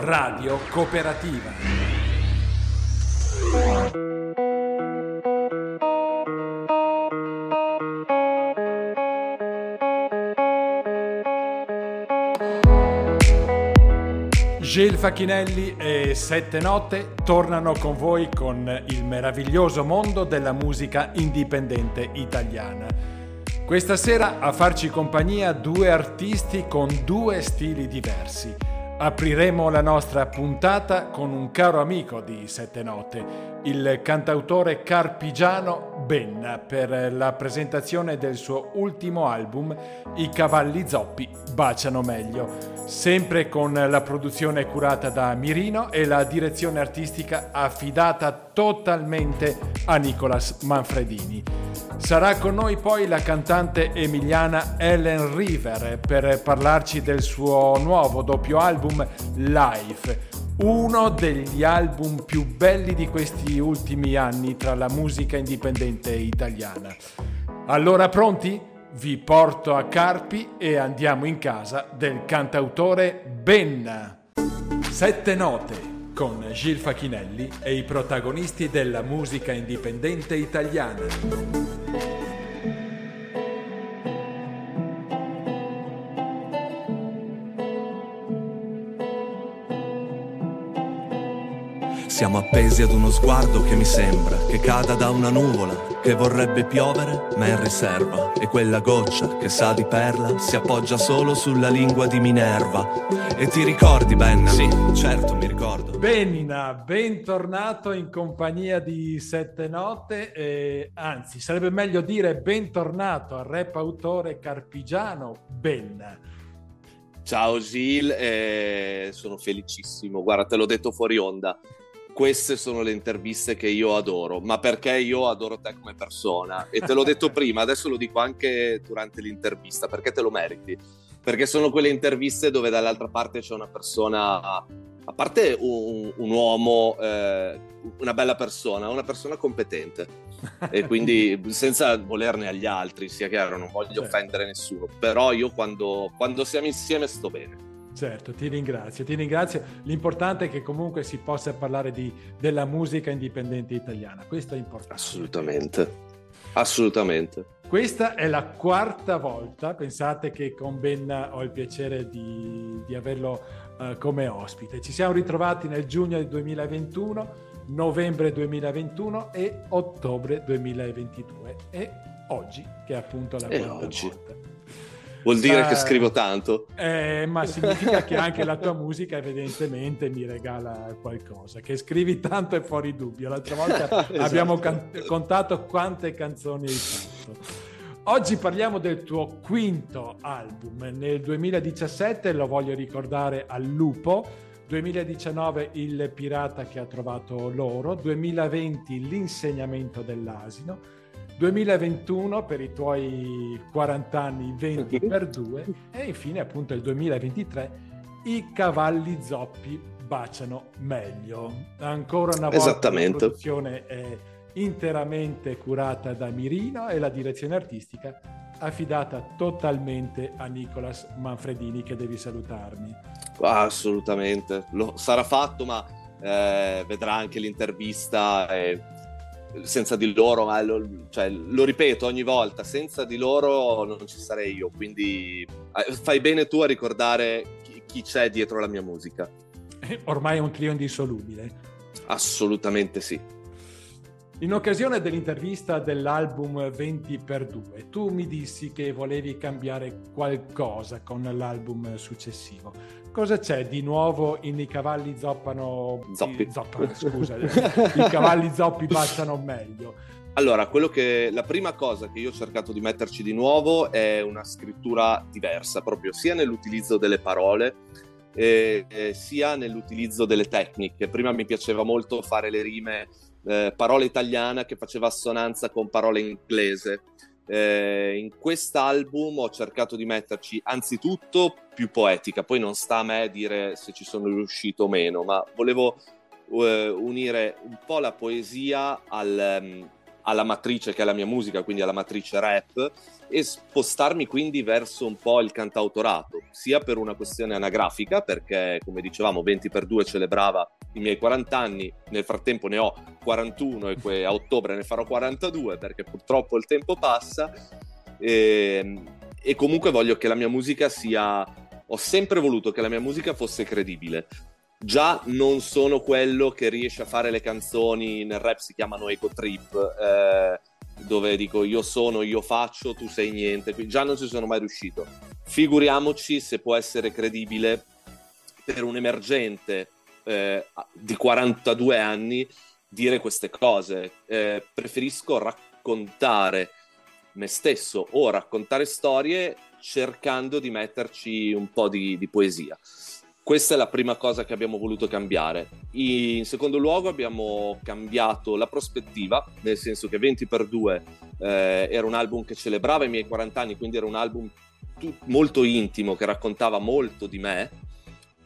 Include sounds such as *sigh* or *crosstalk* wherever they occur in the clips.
Radio Cooperativa. Gil Facchinelli e Sette Notte tornano con voi con il meraviglioso mondo della musica indipendente italiana. Questa sera a farci compagnia due artisti con due stili diversi. Apriremo la nostra puntata con un caro amico di Sette Notte, il cantautore carpigiano Benna, per la presentazione del suo ultimo album I cavalli zoppi baciano meglio, sempre con la produzione curata da Mirino e la direzione artistica affidata totalmente a Nicolas Manfredini. Sarà con noi poi la cantante emiliana Ellen River per parlarci del suo nuovo doppio album Life, uno degli album più belli di questi ultimi anni tra la musica indipendente italiana. Allora pronti? Vi porto a Carpi e andiamo in casa del cantautore Benna. Sette note con Gil Facchinelli e i protagonisti della musica indipendente italiana. Siamo appesi ad uno sguardo che mi sembra che cada da una nuvola, che vorrebbe piovere, ma è in riserva. E quella goccia che sa di perla si appoggia solo sulla lingua di Minerva. E ti ricordi, Ben? Sì, certo, mi ricordo. Benina, bentornato in compagnia di Sette Note, eh, anzi, sarebbe meglio dire bentornato al rap autore carpigiano Ben. Ciao Gil, eh, sono felicissimo. Guarda, te l'ho detto fuori onda queste sono le interviste che io adoro, ma perché io adoro te come persona. E te l'ho detto prima, adesso lo dico anche durante l'intervista, perché te lo meriti. Perché sono quelle interviste dove dall'altra parte c'è una persona, a parte un, un uomo, eh, una bella persona, una persona competente. E quindi *laughs* senza volerne agli altri, sia chiaro, non voglio certo. offendere nessuno, però io quando, quando siamo insieme sto bene. Certo, ti ringrazio, ti ringrazio. L'importante è che comunque si possa parlare di, della musica indipendente italiana, questo è importante. Assolutamente, assolutamente. Questa è la quarta volta, pensate che con Ben ho il piacere di, di averlo uh, come ospite. Ci siamo ritrovati nel giugno del 2021, novembre 2021 e ottobre 2022 e oggi che è appunto la quarta oggi. volta. Vuol dire eh, che scrivo tanto. Eh, ma significa che anche la tua *laughs* musica evidentemente mi regala qualcosa. Che scrivi tanto è fuori dubbio. L'altra volta *laughs* esatto. abbiamo can- contato quante canzoni hai fatto. Oggi parliamo del tuo quinto album. Nel 2017 lo voglio ricordare al lupo. 2019 il pirata che ha trovato l'oro, 2020 l'insegnamento dell'asino, 2021 per i tuoi 40 anni 20 per 2 e infine appunto il 2023 i cavalli zoppi baciano meglio. Ancora una volta la produzione è interamente curata da Mirino e la direzione artistica affidata totalmente a Nicolas Manfredini che devi salutarmi. assolutamente, lo sarà fatto ma eh, vedrà anche l'intervista e senza di loro, ma lo, cioè, lo, ripeto ogni volta, senza di loro non ci sarei io, quindi eh, fai bene tu a ricordare chi, chi c'è dietro la mia musica. Ormai è un trio indissolubile. Assolutamente sì. In occasione dell'intervista dell'album 20x2, tu mi dissi che volevi cambiare qualcosa con l'album successivo. Cosa c'è di nuovo in I cavalli zoppano... Zoppi. Zoppano, scusa, i cavalli zoppi baciano meglio. Allora, che, la prima cosa che io ho cercato di metterci di nuovo è una scrittura diversa, proprio sia nell'utilizzo delle parole, eh, eh, sia nell'utilizzo delle tecniche. Prima mi piaceva molto fare le rime eh, parola italiana che faceva assonanza con parole inglese. Eh, in quest'album ho cercato di metterci anzitutto più poetica, poi non sta a me dire se ci sono riuscito o meno, ma volevo uh, unire un po' la poesia al, um, alla matrice che è la mia musica, quindi alla matrice rap, e spostarmi quindi verso un po' il cantautorato, sia per una questione anagrafica, perché come dicevamo 20 per 2 celebrava i miei 40 anni, nel frattempo ne ho 41 e que- a ottobre ne farò 42 perché purtroppo il tempo passa, e, ehm, e comunque voglio che la mia musica sia... Ho sempre voluto che la mia musica fosse credibile, già non sono quello che riesce a fare le canzoni nel rap si chiamano ego trip eh, dove dico io sono, io faccio, tu sei niente, già non ci sono mai riuscito. Figuriamoci se può essere credibile per un emergente eh, di 42 anni dire queste cose. Eh, preferisco raccontare me stesso o raccontare storie cercando di metterci un po' di, di poesia. Questa è la prima cosa che abbiamo voluto cambiare. In secondo luogo abbiamo cambiato la prospettiva, nel senso che 20 per 2 eh, era un album che celebrava i miei 40 anni, quindi era un album molto intimo che raccontava molto di me,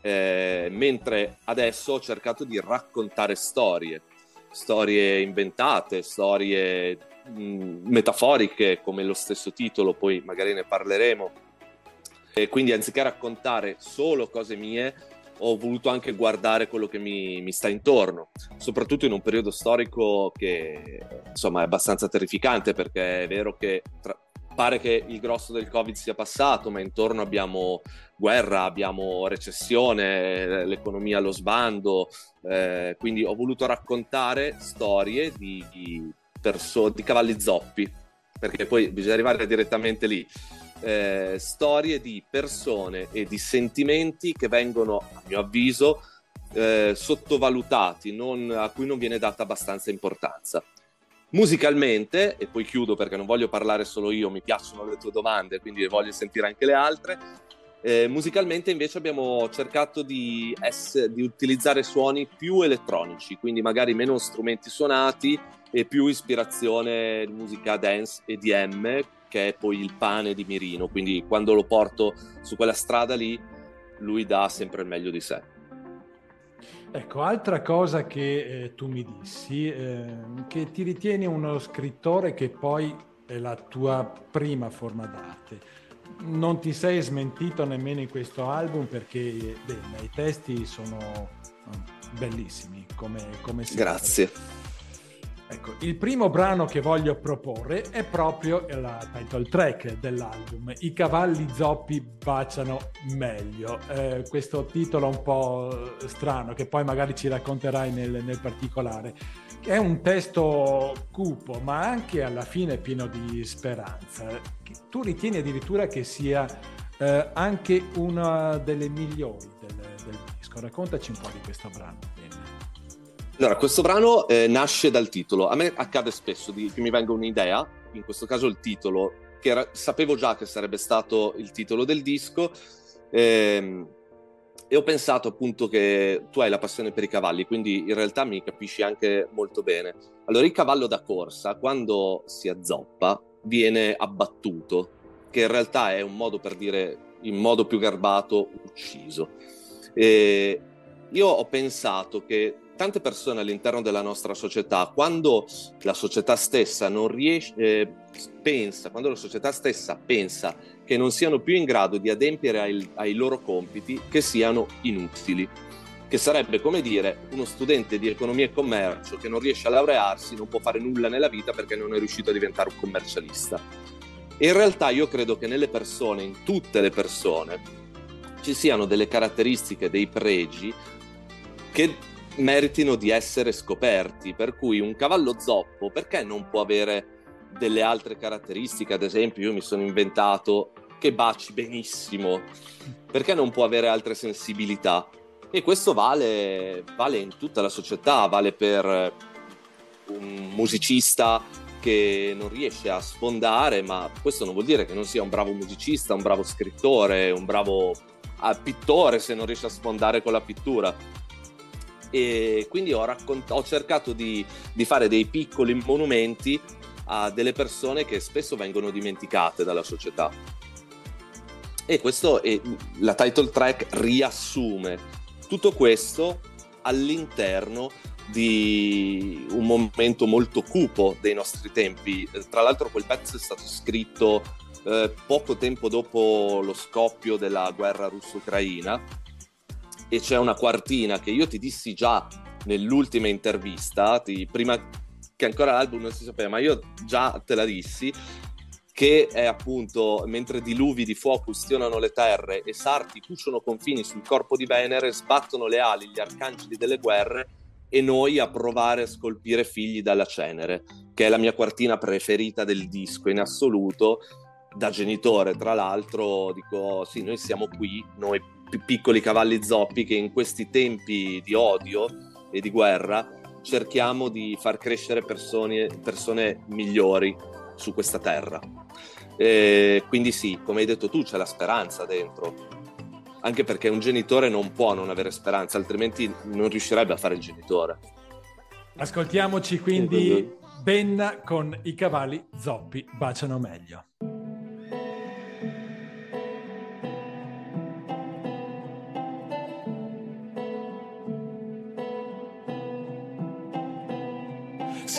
eh, mentre adesso ho cercato di raccontare storie, storie inventate, storie metaforiche come lo stesso titolo, poi magari ne parleremo. E quindi anziché raccontare solo cose mie, ho voluto anche guardare quello che mi, mi sta intorno, soprattutto in un periodo storico che insomma è abbastanza terrificante perché è vero che tra, pare che il grosso del Covid sia passato, ma intorno abbiamo guerra, abbiamo recessione, l'economia allo sbando, eh, quindi ho voluto raccontare storie di, di, perso- di cavalli zoppi, perché poi bisogna arrivare direttamente lì eh, storie di persone e di sentimenti che vengono, a mio avviso, eh, sottovalutati, non, a cui non viene data abbastanza importanza. Musicalmente, e poi chiudo perché non voglio parlare solo io, mi piacciono le tue domande, quindi voglio sentire anche le altre. Eh, musicalmente invece abbiamo cercato di, essere, di, utilizzare suoni più elettronici, quindi magari meno strumenti suonati e più ispirazione musica dance e DM, che è poi il pane di Mirino, quindi quando lo porto su quella strada lì, lui dà sempre il meglio di sé. Ecco, altra cosa che eh, tu mi dissi, eh, che ti ritieni uno scrittore che poi è la tua prima forma d'arte. Non ti sei smentito nemmeno in questo album perché beh, i testi sono mm, bellissimi, come, come sempre. Grazie. Ecco, il primo brano che voglio proporre è proprio la title track dell'album, I cavalli zoppi baciano meglio. Eh, questo titolo un po' strano che poi magari ci racconterai nel, nel particolare. È un testo cupo ma anche alla fine pieno di speranza. Tu ritieni addirittura che sia eh, anche una delle migliori del, del disco. Raccontaci un po' di questo brano. Allora, questo brano eh, nasce dal titolo. A me accade spesso di, che mi venga un'idea, in questo caso il titolo, che era, sapevo già che sarebbe stato il titolo del disco, ehm, e ho pensato appunto che tu hai la passione per i cavalli, quindi in realtà mi capisci anche molto bene. Allora, il cavallo da corsa, quando si azzoppa, viene abbattuto, che in realtà è un modo per dire in modo più garbato ucciso. E io ho pensato che tante persone all'interno della nostra società, quando la società stessa non riesce, eh, pensa, quando la società stessa pensa che non siano più in grado di adempiere ai, ai loro compiti, che siano inutili che sarebbe come dire uno studente di economia e commercio che non riesce a laurearsi, non può fare nulla nella vita perché non è riuscito a diventare un commercialista. E in realtà io credo che nelle persone, in tutte le persone, ci siano delle caratteristiche, dei pregi che meritino di essere scoperti. Per cui un cavallo zoppo, perché non può avere delle altre caratteristiche? Ad esempio, io mi sono inventato che baci benissimo, perché non può avere altre sensibilità? E questo vale, vale in tutta la società, vale per un musicista che non riesce a sfondare, ma questo non vuol dire che non sia un bravo musicista, un bravo scrittore, un bravo ah, pittore se non riesce a sfondare con la pittura e quindi ho, raccont- ho cercato di, di fare dei piccoli monumenti a delle persone che spesso vengono dimenticate dalla società. E questo è, la title track riassume tutto questo all'interno di un momento molto cupo dei nostri tempi. Tra l'altro quel pezzo è stato scritto eh, poco tempo dopo lo scoppio della guerra russo-ucraina e c'è una quartina che io ti dissi già nell'ultima intervista, ti, prima che ancora l'album non si sapeva, ma io già te la dissi, che è appunto mentre diluvi di fuoco ustionano le terre e sarti cuciono confini sul corpo di Venere, sbattono le ali gli arcangeli delle guerre e noi a provare a scolpire figli dalla cenere, che è la mia quartina preferita del disco in assoluto. Da genitore, tra l'altro, dico sì, noi siamo qui, noi piccoli cavalli zoppi che in questi tempi di odio e di guerra cerchiamo di far crescere persone, persone migliori su questa terra. E quindi sì, come hai detto tu, c'è la speranza dentro anche perché un genitore non può non avere speranza, altrimenti non riuscirebbe a fare il genitore. Ascoltiamoci quindi Ben con i cavalli zoppi baciano meglio.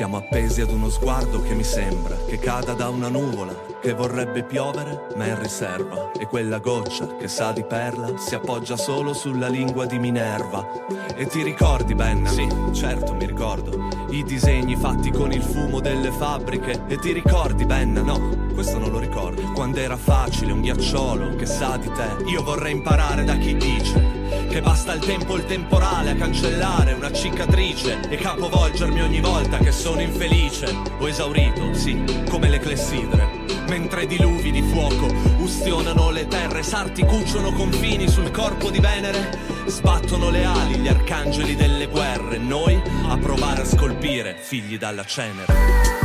Siamo appesi ad uno sguardo che mi sembra che cada da una nuvola, che vorrebbe piovere ma è in riserva. E quella goccia che sa di perla si appoggia solo sulla lingua di Minerva. E ti ricordi, Ben? Sì, certo mi ricordo. I disegni fatti con il fumo delle fabbriche. E ti ricordi, Ben? No, questo non lo ricordo. Quando era facile un ghiacciolo che sa di te. Io vorrei imparare da chi dice che basta il tempo, il temporale a cancellare una cicatrice e capovolgermi ogni volta che sono infelice o esaurito, sì, come le clessidre. Mentre diluvi di fuoco ustionano le terre, sarti cuciono confini sul corpo di Venere, sbattono le ali gli arcangeli delle guerre, noi a provare a scolpire figli dalla cenere.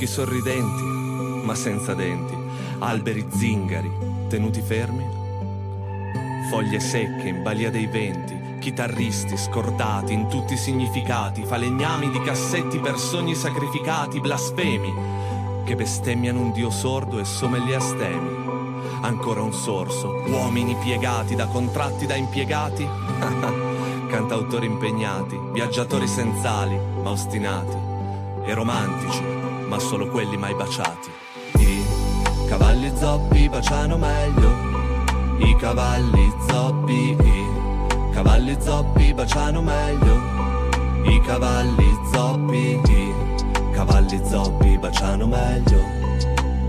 Drammaturghi sorridenti, ma senza denti, alberi zingari, tenuti fermi, foglie secche in balia dei venti, chitarristi scordati in tutti i significati, falegnami di cassetti per sogni sacrificati, blasfemi, che bestemmiano un dio sordo e sommeli astemi. Ancora un sorso, uomini piegati da contratti da impiegati, *laughs* cantautori impegnati, viaggiatori senzali, ma ostinati e romantici ma solo quelli mai baciati. I cavalli zoppi baciano meglio, i cavalli zoppi, i cavalli zoppi baciano meglio, i cavalli zoppi, i cavalli zoppi baciano meglio,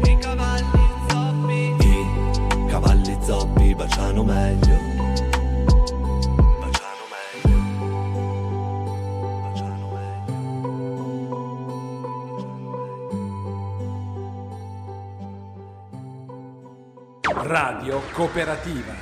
i cavalli zoppi, i cavalli zoppi baciano meglio. Radio Cooperativa.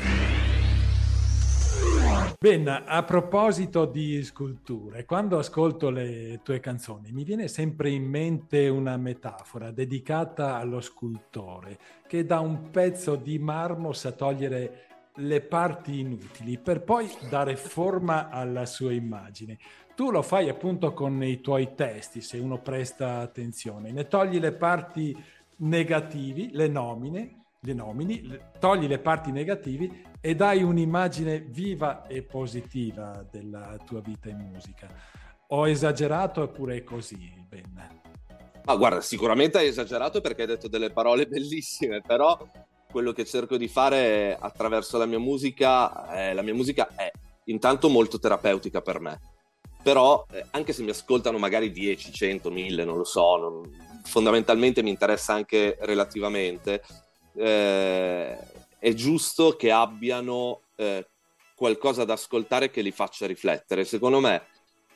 Ben, a proposito di sculture, quando ascolto le tue canzoni mi viene sempre in mente una metafora dedicata allo scultore che da un pezzo di marmo sa togliere le parti inutili per poi dare forma alla sua immagine. Tu lo fai appunto con i tuoi testi, se uno presta attenzione, ne togli le parti negativi, le nomine le nomini, togli le parti negativi e dai un'immagine viva e positiva della tua vita in musica. Ho esagerato oppure è così, Ben? Ma guarda, sicuramente hai esagerato perché hai detto delle parole *laughs* bellissime, però quello che cerco di fare attraverso la mia musica, eh, la mia musica è intanto molto terapeutica per me, però eh, anche se mi ascoltano magari 10, 100, 1000, non lo so, non, fondamentalmente mi interessa anche relativamente, eh, è giusto che abbiano eh, qualcosa da ascoltare che li faccia riflettere. Secondo me,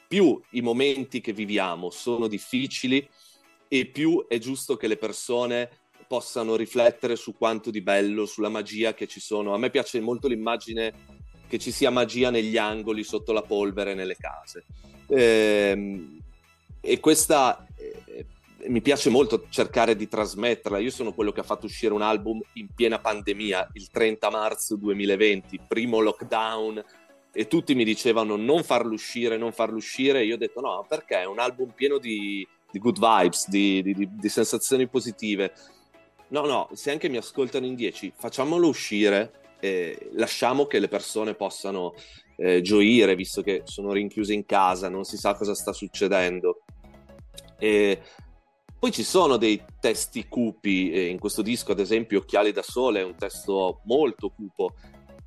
più i momenti che viviamo sono difficili e più è giusto che le persone possano riflettere su quanto di bello, sulla magia che ci sono. A me piace molto l'immagine che ci sia magia negli angoli, sotto la polvere, nelle case. Eh, e questa mi piace molto cercare di trasmetterla. Io sono quello che ha fatto uscire un album in piena pandemia, il 30 marzo 2020, primo lockdown, e tutti mi dicevano non farlo uscire, non farlo uscire. io ho detto no, perché è un album pieno di, di good vibes, di, di, di, sensazioni positive. No, no, se anche mi ascoltano in 10, facciamolo uscire e lasciamo che le persone possano eh, gioire, visto che sono rinchiuse in casa, non si sa cosa sta succedendo. E poi ci sono dei testi cupi, eh, in questo disco ad esempio Occhiali da Sole è un testo molto cupo,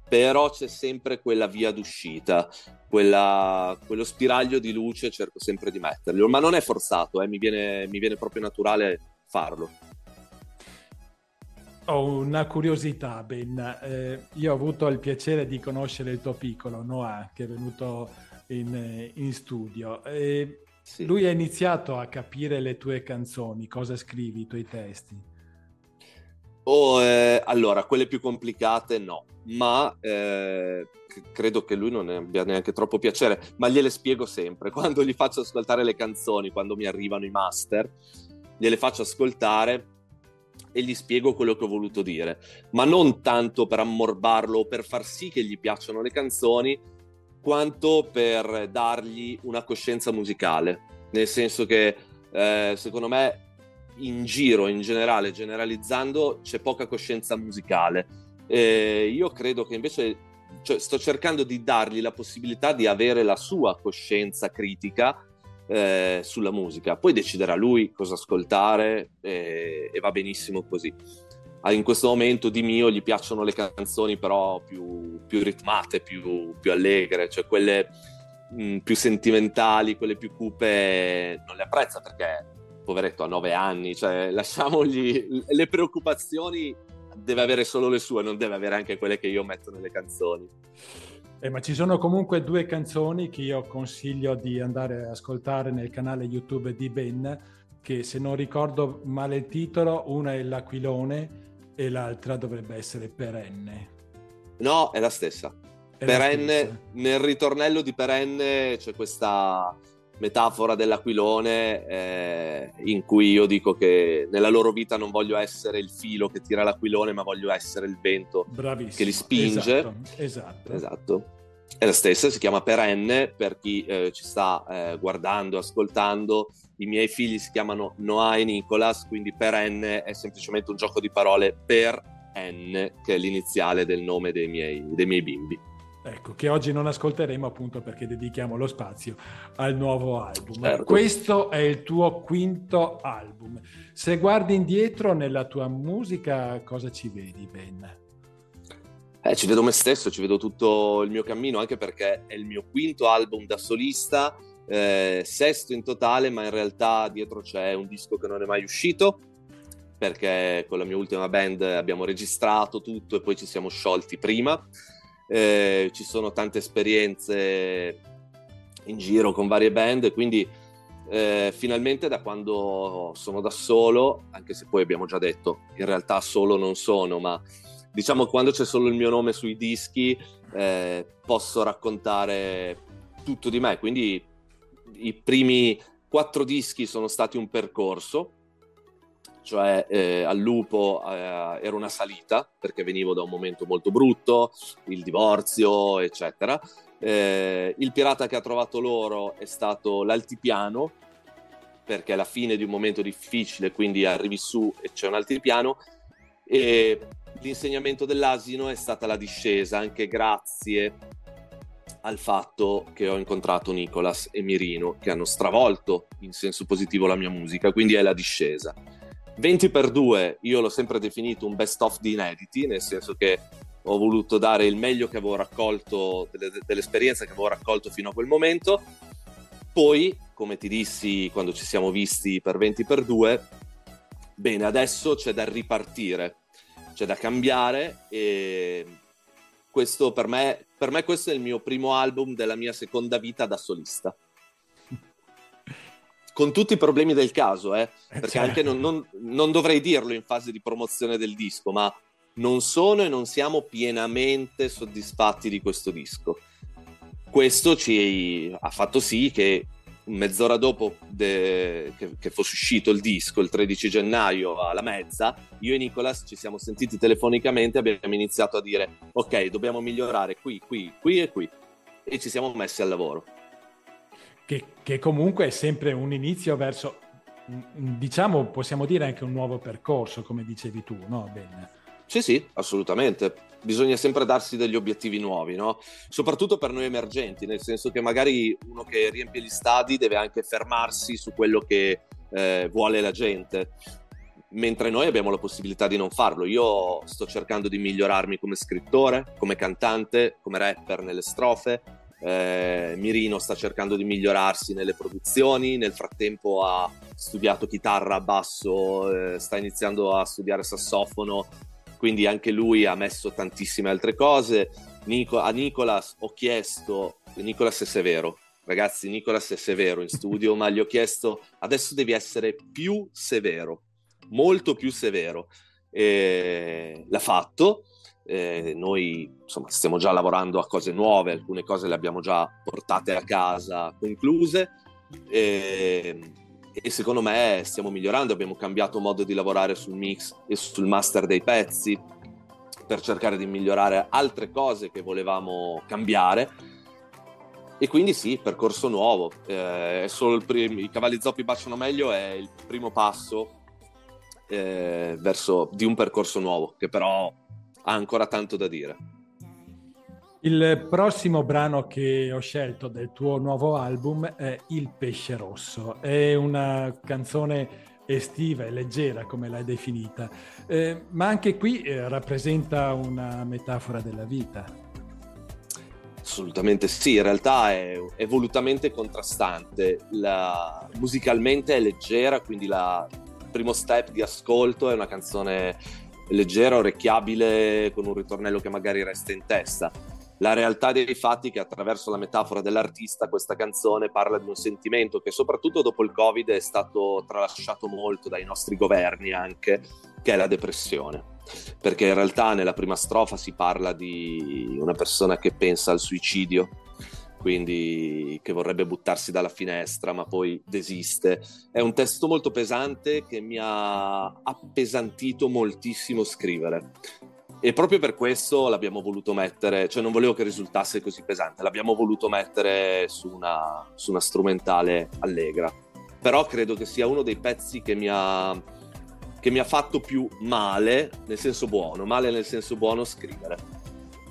però c'è sempre quella via d'uscita, quella, quello spiraglio di luce cerco sempre di metterlo, ma non è forzato, eh, mi, viene, mi viene proprio naturale farlo. Ho una curiosità, Ben. Eh, io ho avuto il piacere di conoscere il tuo piccolo, Noah, che è venuto in, in studio. E sì. Lui ha iniziato a capire le tue canzoni, cosa scrivi, i tuoi testi. Oh, eh, allora, quelle più complicate no, ma eh, credo che lui non ne abbia neanche troppo piacere, ma gliele spiego sempre. *laughs* Quando gli faccio ascoltare le canzoni, quando mi arrivano i master, gliele faccio ascoltare e gli spiego quello che ho voluto dire, ma non tanto per ammorbarlo o per far sì che gli piacciono le canzoni, quanto per dargli una coscienza musicale, nel senso che eh, secondo me in giro, in generale, generalizzando, c'è poca coscienza musicale. Eh, io credo che invece cioè, sto cercando di dargli la possibilità di avere la sua coscienza critica eh, sulla musica. Poi deciderà lui cosa ascoltare eh, e va benissimo così. Ah, in questo momento di mio gli piacciono le canzoni però più, più ritmate, più, più, allegre, cioè quelle mh, mm, più sentimentali, quelle più cupe non le apprezza perché poveretto ha nove anni, cioè lasciamogli le preoccupazioni deve avere solo le sue, non deve avere anche quelle che io metto nelle canzoni. Eh, ma ci sono comunque due canzoni che io consiglio di andare ad ascoltare nel canale YouTube di Ben, che se non ricordo male il titolo, una è L'Aquilone e l'altra dovrebbe essere perenne. No, è la stessa. È perenne, la stessa. nel ritornello di perenne c'è questa metafora dell'aquilone eh, in cui io dico che nella loro vita non voglio essere il filo che tira l'aquilone, ma voglio essere il vento Bravissimo. che li spinge. Esatto, esatto. esatto. È la stessa, si chiama perenne per chi eh, ci sta eh, guardando, ascoltando i miei figli si chiamano Noah e Nicolas, quindi per N è semplicemente un gioco di parole per N, che è l'iniziale del nome dei miei, dei miei bimbi. Ecco, che oggi non ascolteremo appunto perché dedichiamo lo spazio al nuovo album. Certo. Questo è il tuo quinto album. Se guardi indietro nella tua musica, cosa ci vedi, Ben? Eh, ci vedo me stesso, ci vedo tutto il mio cammino, anche perché è il mio quinto album da solista eh, sesto in totale, ma in realtà dietro c'è un disco che non è mai uscito perché con la mia ultima band abbiamo registrato tutto e poi ci siamo sciolti prima. Eh, ci sono tante esperienze in giro con varie band, quindi eh, finalmente da quando sono da solo, anche se poi abbiamo già detto, in realtà solo non sono, ma diciamo quando c'è solo il mio nome sui dischi, eh, posso raccontare tutto di me, quindi i primi quattro dischi sono stati un percorso, cioè eh, al lupo eh, era una salita perché venivo da un momento molto brutto, il divorzio, eccetera. Eh, il pirata che ha trovato l'oro è stato l'altipiano perché è la fine di un momento difficile, quindi arrivi su e c'è un altipiano. E l'insegnamento dell'asino è stata la discesa, anche grazie al fatto che ho incontrato Nicolas e Mirino che hanno stravolto in senso positivo la mia musica, quindi è la discesa. 20 per 2 io l'ho sempre definito un best of di inediti, nel senso che ho voluto dare il meglio che avevo raccolto, delle, dell'esperienza che avevo raccolto fino a quel momento. Poi, come ti dissi quando ci siamo visti per 20 per 2, bene, adesso c'è da ripartire, c'è da cambiare e questo per me, per me questo è il mio primo album della mia seconda vita da solista. Con tutti i problemi del caso, eh, eh perché certo. anche non, non, non dovrei dirlo in fase di promozione del disco, ma non sono e non siamo pienamente soddisfatti di questo disco. Questo ci ha fatto sì che mezz'ora dopo de... che, che, fosse uscito il disco, il 13 gennaio alla mezza, io e Nicolas ci siamo sentiti telefonicamente e abbiamo iniziato a dire ok, dobbiamo migliorare qui, qui, qui e qui. E ci siamo messi al lavoro. Che, che comunque è sempre un inizio verso, diciamo, possiamo dire anche un nuovo percorso, come dicevi tu, no? Ben. Sì, sì, assolutamente. Bisogna sempre darsi degli obiettivi nuovi, no? Soprattutto per noi emergenti, nel senso che magari uno che riempie gli stadi deve anche fermarsi su quello che eh, vuole la gente, mentre noi abbiamo la possibilità di non farlo. Io sto cercando di migliorarmi come scrittore, come cantante, come rapper nelle strofe. Eh, Mirino sta cercando di migliorarsi nelle produzioni, nel frattempo ha studiato chitarra, basso, eh, sta iniziando a studiare sassofono quindi anche lui ha messo tantissime altre cose. Nico, a Nicolas ho chiesto, Nicolas è severo, ragazzi, Nicolas è severo in studio, ma gli ho chiesto adesso devi essere più severo, molto più severo. E l'ha fatto. Eh, noi insomma stiamo già lavorando a cose nuove, alcune cose le abbiamo già portate a casa concluse. E e secondo me stiamo migliorando, abbiamo cambiato modo di lavorare sul mix e sul master dei pezzi per cercare di migliorare altre cose che volevamo cambiare. E quindi sì, percorso nuovo. Eh, prim- I cavalli zoppi baciano meglio è il primo passo eh, verso di un percorso nuovo, che però ha ancora tanto da dire. Il prossimo brano che ho scelto del tuo nuovo album è Il pesce rosso. È una canzone estiva e leggera, come l'hai definita, eh, ma anche qui eh, rappresenta una metafora della vita. Assolutamente sì, in realtà è, è volutamente contrastante. La, musicalmente è leggera, quindi la, il primo step di ascolto è una canzone leggera, orecchiabile, con un ritornello che magari resta in testa la realtà dei fatti che attraverso la metafora dell'artista questa canzone parla di un sentimento che soprattutto dopo il Covid è stato tralasciato molto dai nostri governi anche, che è la depressione. Perché in realtà nella prima strofa si parla di una persona che pensa al suicidio, quindi che vorrebbe buttarsi dalla finestra ma poi desiste. È un testo molto pesante che mi ha appesantito moltissimo scrivere e proprio per questo l'abbiamo voluto mettere, cioè non volevo che risultasse così pesante, l'abbiamo voluto mettere su una, su una strumentale allegra. Però credo che sia uno dei pezzi che mi ha, che mi ha fatto più male, nel senso buono, male nel senso buono scrivere.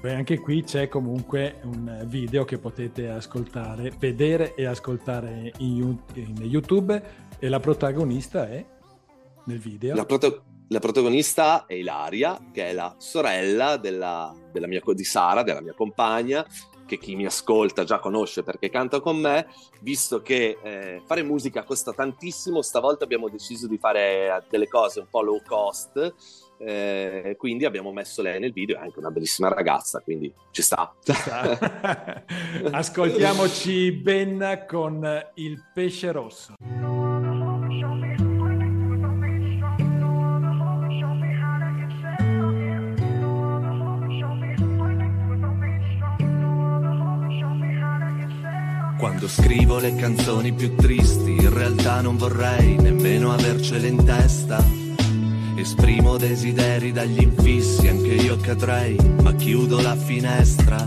Beh, anche qui c'è comunque un video che potete ascoltare, vedere e ascoltare in, YouTube e la protagonista è nel video. La protagonista la protagonista è Ilaria, che è la sorella della, della mia, di Sara, della mia compagna, che chi mi ascolta già conosce perché canta con me, visto che eh, fare musica costa tantissimo, stavolta abbiamo deciso di fare delle cose un po' low cost, eh, quindi abbiamo messo lei nel video, è anche una bellissima ragazza, quindi ci sta. Ci sta. *laughs* Ascoltiamoci Ben con il pesce rosso. Quando scrivo le canzoni più tristi, in realtà non vorrei nemmeno avercele in testa. Esprimo desideri dagli infissi, anche io cadrei, ma chiudo la finestra.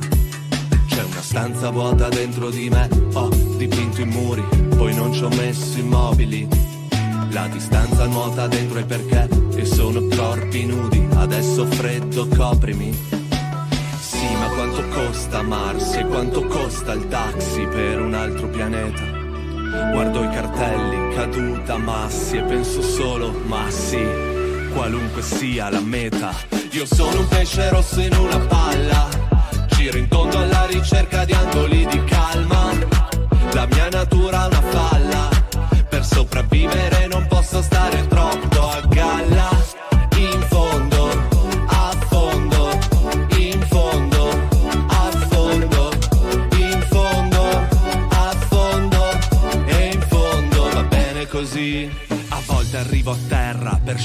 C'è una stanza vuota dentro di me, ho dipinto i muri, poi non ci ho messo i mobili. La distanza nuota dentro il perché e sono corpi nudi, adesso freddo coprimi quanto costa Mars e quanto costa il taxi per un altro pianeta. Guardo i cartelli, caduta, massi e penso solo, ma sì, qualunque sia la meta. Io sono un pesce rosso in una palla, giro in tondo alla ricerca di angoli di calma. La mia natura è una falla, per sopravvivere non posso stare troppo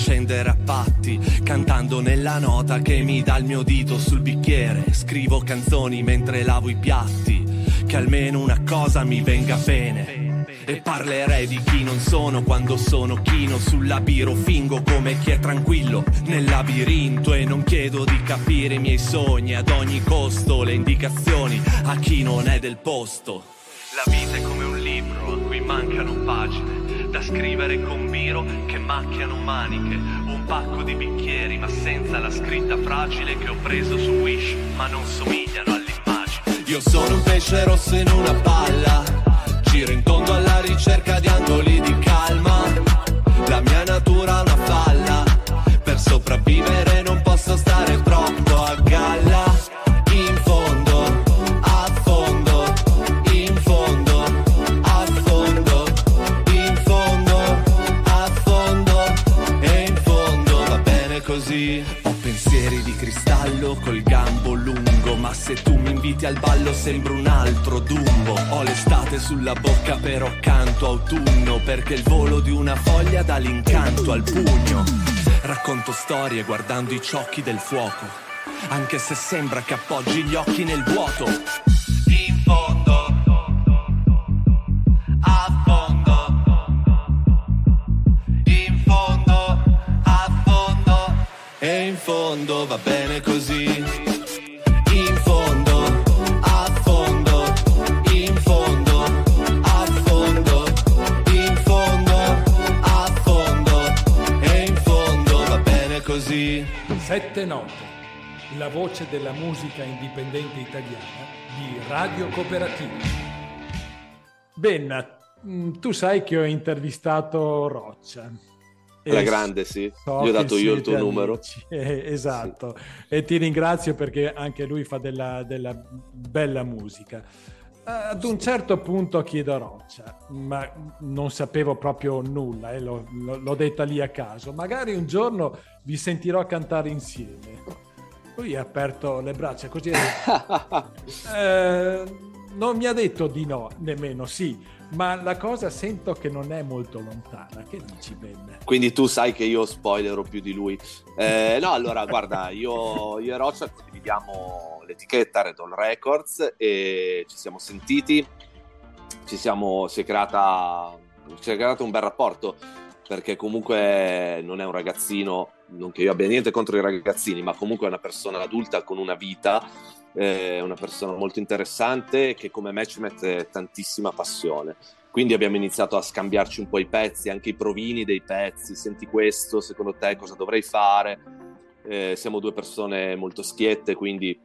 scendere a patti, cantando nella nota che mi dà il mio dito sul bicchiere. Scrivo canzoni mentre lavo i piatti, che almeno una cosa mi venga bene. E parlerei di chi non sono quando sono chino sul labiro fingo come chi è tranquillo nel labirinto e non chiedo di capire i miei sogni ad ogni costo, le indicazioni a chi non è del posto. La vita è come un libro a cui mancano pagine da scrivere con biro che macchiano maniche, un pacco di bicchieri ma senza la scritta fragile che ho preso su Wish ma non somigliano all'immagine. Io sono un pesce rosso in una palla Giro in tondo alla ricerca di angoli di calma. La mia natura è una falla. Per sopravvivere non inviti al ballo sembro un altro Dumbo. Ho l'estate sulla bocca però canto autunno, perché il volo di una foglia dà l'incanto al pugno. Racconto storie guardando i ciocchi del fuoco, anche se sembra che appoggi gli occhi nel vuoto. In fondo, a fondo, in fondo, a fondo, e in fondo va bene così. Sette note, la voce della musica indipendente italiana di Radio Cooperativa. Ben, mm, tu sai che ho intervistato Roccia. La grande, sì. so Gli ho dato io il tuo numero. amici. *laughs* Eh, esatto, e ti ringrazio perché anche lui fa della, della bella musica. Eh, Ad un certo punto chiedo a Roccia, ma non sapevo proprio nulla, eh, l'ho, l'ho- l'ho detta lì a caso. Magari un giorno vi sentirò cantare insieme. Lui ha aperto le braccia così. *laughs* eh, non mi ha detto di no, nemmeno sì, ma la cosa sento che non è molto lontana. Che dici, Ben? Quindi tu sai che io spoilerò più di lui. Eh, no, allora, guarda, io, io e Roccia condividiamo l'etichetta Red Hall Records e ci siamo sentiti, ci siamo, si è creata, si è creato un bel rapporto perché comunque non è un ragazzino, non che io abbia niente contro i ragazzini, ma comunque è una persona adulta con una vita, eh, una persona molto interessante che come me ci mette tantissima passione. Quindi abbiamo iniziato a scambiarci un po' i pezzi, anche i provini dei pezzi. Senti questo, secondo te cosa dovrei fare? Eh, siamo due persone molto schiette, quindi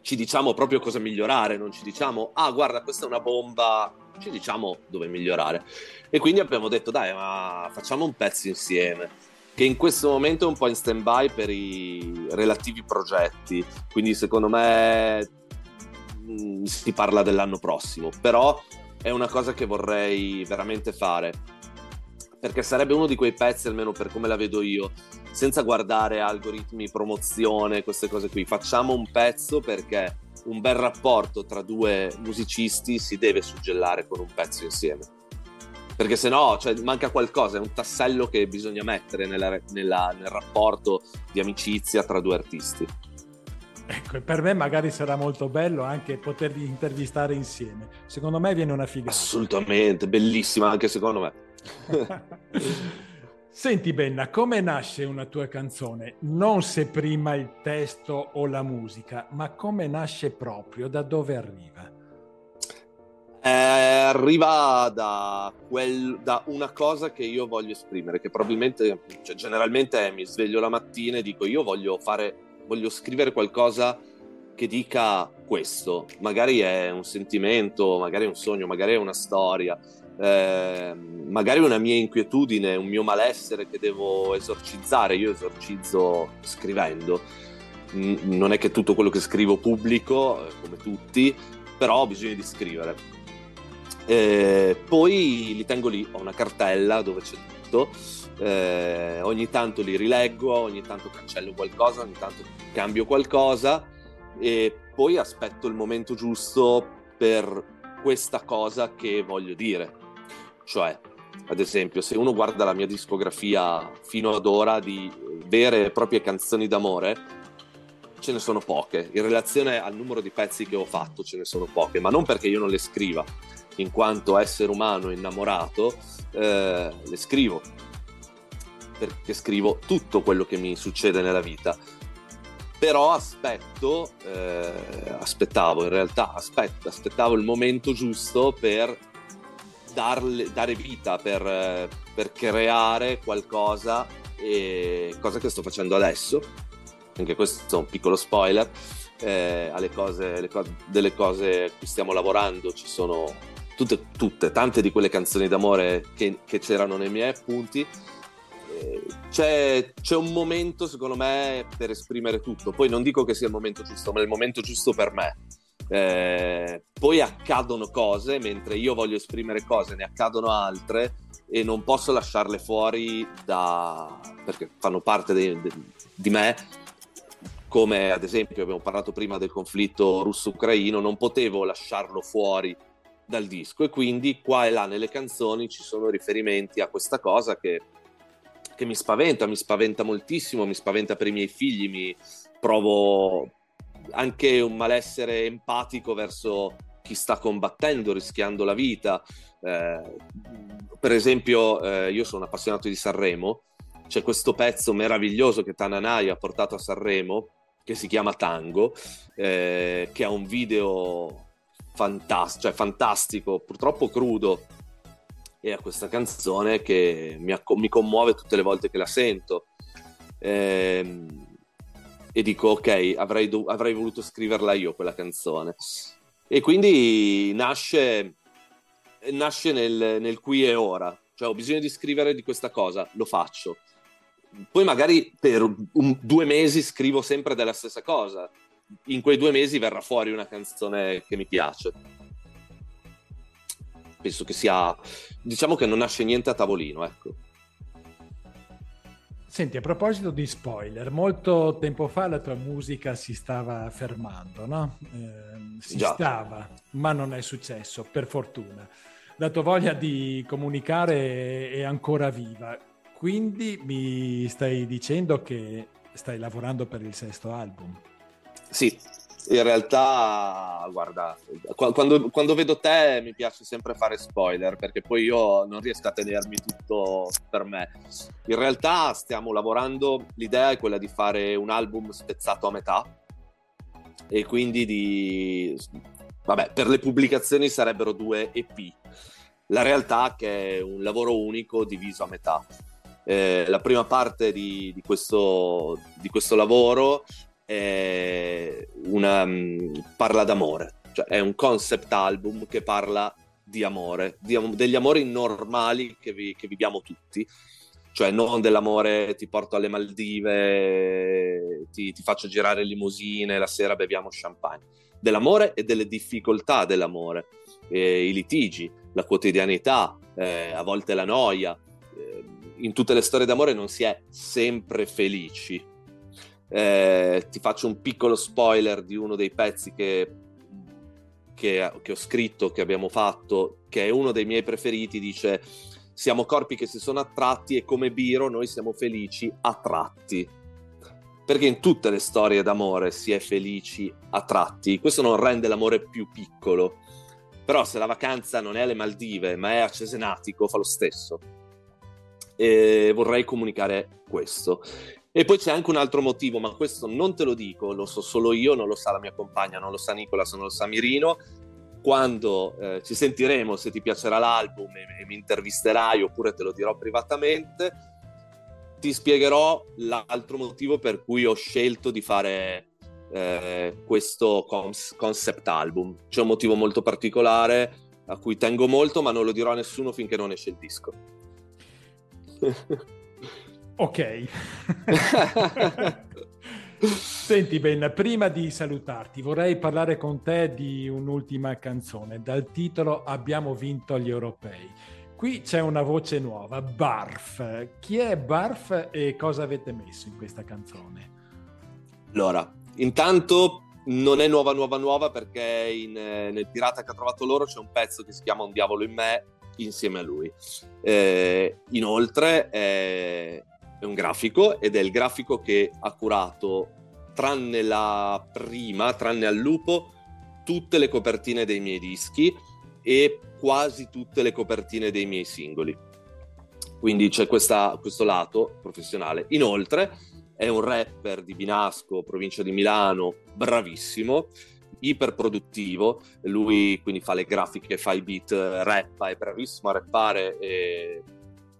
ci diciamo proprio cosa migliorare, non ci diciamo, ah guarda questa è una bomba, ci diciamo dove migliorare. E quindi abbiamo detto dai, ma facciamo un pezzo insieme, che in questo momento è un po' in stand-by per i relativi progetti, quindi secondo me mh, si parla dell'anno prossimo, però è una cosa che vorrei veramente fare, perché sarebbe uno di quei pezzi, almeno per come la vedo io, senza guardare algoritmi, promozione, queste cose qui. Facciamo un pezzo perché un bel rapporto tra due musicisti si deve suggellare con un pezzo insieme. Perché se no cioè, manca qualcosa, è un tassello che bisogna mettere nella- nella- nel rapporto di amicizia tra due artisti. Ecco, per me magari sarà molto bello anche poterli intervistare insieme. Secondo me viene una figata. Assolutamente, bellissima anche secondo me. *laughs* Senti Benna, come nasce una tua canzone? Non se prima il testo o la musica, ma come nasce proprio, da dove arriva? Eh, arriva da, quel- da una cosa che io voglio esprimere, che probabilmente, cioè, generalmente è, mi sveglio la mattina e dico io voglio fare, voglio scrivere qualcosa che dica questo. Magari è un sentimento, magari è un sogno, magari è una storia, eh, magari una mia inquietudine, un mio malessere che devo esorcizzare. Io esorcizzo scrivendo. Non è che tutto quello che scrivo pubblico, eh, come tutti, però ho bisogno di scrivere. Eh, poi li tengo lì, ho una cartella dove c'è tutto, eh, ogni tanto li rileggo, ogni tanto cancello qualcosa, ogni tanto cambio qualcosa e poi aspetto il momento giusto per questa cosa che voglio dire. Cioè, ad esempio, se uno guarda la mia discografia fino ad ora di vere e proprie canzoni d'amore, ce ne sono poche. In relazione al numero di pezzi che ho fatto, ce ne sono poche, ma non perché io non le scriva, in quanto essere umano innamorato, eh, le scrivo, perché scrivo tutto quello che mi succede nella vita. Però aspetto, eh, aspettavo in realtà, aspetto, aspettavo il momento giusto per darle, dare vita, per, per creare qualcosa, e, cosa che sto facendo adesso. Anche questo è un piccolo spoiler. Eh, alle cose, co- delle cose a cui stiamo lavorando ci sono tutte, tutte, tante di quelle canzoni d'amore che, che c'erano nei miei appunti. Eh, c'è, c'è, un momento, secondo me, per esprimere tutto. Poi non dico che sia il momento giusto, ma è il momento giusto per me. Eh, poi accadono cose, mentre io voglio esprimere cose, ne accadono altre e non posso lasciarle fuori da... perché fanno parte de, de, di me come ad esempio abbiamo parlato prima del conflitto russo-ucraino, non potevo lasciarlo fuori dal disco e quindi qua e là nelle canzoni ci sono riferimenti a questa cosa che, che mi spaventa, mi spaventa moltissimo, mi spaventa per i miei figli, mi provo anche un malessere empatico verso chi sta combattendo, rischiando la vita. Eh, per esempio, eh, io sono appassionato di Sanremo, c'è questo pezzo meraviglioso che Tananai ha portato a Sanremo, che si chiama Tango, eh, che ha un video fantastico, cioè fantastico, purtroppo crudo, e a questa canzone che mi, acc- mi, commuove tutte le volte che la sento. Ehm, e dico, ok, avrei, do- avrei, voluto scriverla io quella canzone. E quindi nasce, nasce nel, nel qui e ora. Cioè, ho bisogno di scrivere di questa cosa, lo faccio. Poi magari per un, due mesi scrivo sempre della stessa cosa, in quei due mesi verrà fuori una canzone che mi piace. Penso che sia, diciamo che non nasce niente a tavolino, ecco. Senti, a proposito di spoiler, molto tempo fa la tua musica si stava fermando, no? Eh, si Già. stava, ma non è successo, per fortuna. La tua voglia di comunicare è ancora viva, quindi mi stai dicendo che stai lavorando per il sesto album. Sì, in realtà, guarda, quando, quando, vedo te mi piace sempre fare spoiler perché poi io non riesco a tenermi tutto per me. In realtà stiamo lavorando, l'idea è quella di fare un album spezzato a metà e quindi di... Vabbè, per le pubblicazioni sarebbero due EP. La realtà è che è un lavoro unico diviso a metà. Eh, la prima parte di, di, questo, di questo lavoro una, mm, parla d'amore, cioè è un concept album che parla di amore, di, degli amori normali che, vi, che viviamo tutti, cioè non dell'amore ti porto alle Maldive, ti, ti faccio girare limousine, la sera beviamo champagne, dell'amore e delle difficoltà dell'amore, eh, i litigi, la quotidianità, eh, a volte la noia. Eh, in tutte le storie d'amore non si è sempre felici, eh, ti faccio un piccolo spoiler di uno dei pezzi che, che, che, ho scritto, che abbiamo fatto, che è uno dei miei preferiti, dice siamo corpi che si sono attratti e come Biro noi siamo felici attratti. Perché in tutte le storie d'amore si è felici attratti. Questo non rende l'amore più piccolo. Però se la vacanza non è alle Maldive, ma è a Cesenatico, fa lo stesso. E vorrei comunicare questo. E poi c'è anche un altro motivo, ma questo non te lo dico, lo so solo io, non lo sa la mia compagna, non lo sa Nicola, non lo sa Mirino. Quando eh, ci sentiremo, se ti piacerà l'album e, e mi intervisterai oppure te lo dirò privatamente, ti spiegherò l'altro motivo per cui ho scelto di fare eh, questo concept album. C'è un motivo molto particolare a cui tengo molto, ma non lo dirò a nessuno finché non esce il disco. *laughs* Ok. *laughs* Senti Ben, prima di salutarti vorrei parlare con te di un'ultima canzone. Dal titolo Abbiamo vinto gli europei. Qui c'è una voce nuova, Barf. Chi è Barf e cosa avete messo in questa canzone? Allora, intanto non è nuova nuova nuova perché in, eh, nel Pirata che ha trovato loro c'è un pezzo che si chiama Un diavolo in me insieme a lui. Eh, inoltre è, è un grafico ed è il grafico che ha curato, tranne la prima, tranne al lupo, tutte le copertine dei miei dischi e quasi tutte le copertine dei miei singoli. Quindi c'è questa, questo lato professionale. Inoltre è un rapper di Binasco, provincia di Milano, bravissimo, iperproduttivo. Lui quindi fa le grafiche, fa i beat, rappa, è bravissimo a rappare. E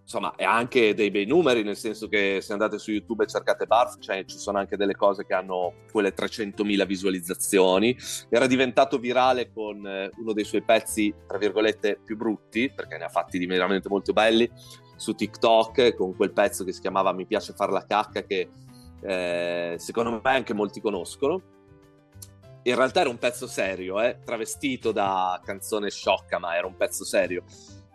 insomma, è anche dei bei numeri, nel senso che se andate su YouTube e cercate Barf, cioè, ci sono anche delle cose che hanno quelle 300.000 visualizzazioni. Era diventato virale con eh, uno dei suoi pezzi, tra virgolette, più brutti, perché ne ha fatti di veramente molto belli, su TikTok, con quel pezzo che si chiamava Mi piace far la cacca, che eh, secondo me anche molti conoscono. In realtà era un pezzo serio, eh, travestito da canzone sciocca, ma era un pezzo serio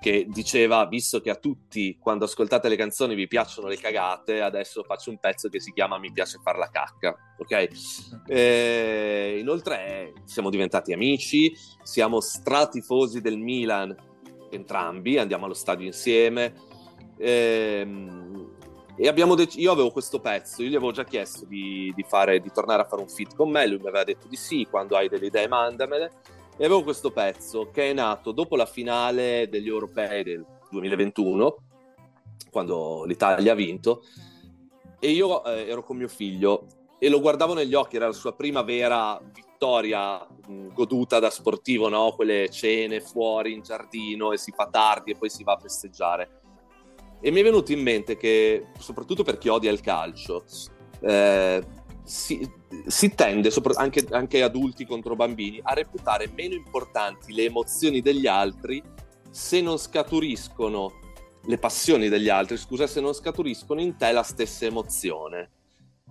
che diceva, visto che a tutti quando ascoltate le canzoni vi piacciono le cagate, adesso faccio un pezzo che si chiama Mi piace far la cacca, ok? E, inoltre siamo diventati amici, siamo stratifosi del Milan entrambi, andiamo allo stadio insieme. E, ehm, e abbiamo dec- io avevo questo pezzo, io gli avevo già chiesto di, di, fare, di tornare a fare un fit con me, lui mi aveva detto di sì, quando hai delle idee mandamele e avevo questo pezzo che è nato dopo la finale degli europei del 2021, quando l'Italia ha vinto, e io eh, ero con mio figlio e lo guardavo negli occhi, era la sua prima vera vittoria mh, goduta da sportivo, no? Quelle cene fuori in giardino e si fa tardi e poi si va a festeggiare. E mi è venuto in mente che, soprattutto per chi odia il calcio, eh, si, si, tende, anche, anche adulti contro bambini, a reputare meno importanti le emozioni degli altri se non scaturiscono le passioni degli altri, scusa, se non scaturiscono in te la stessa emozione.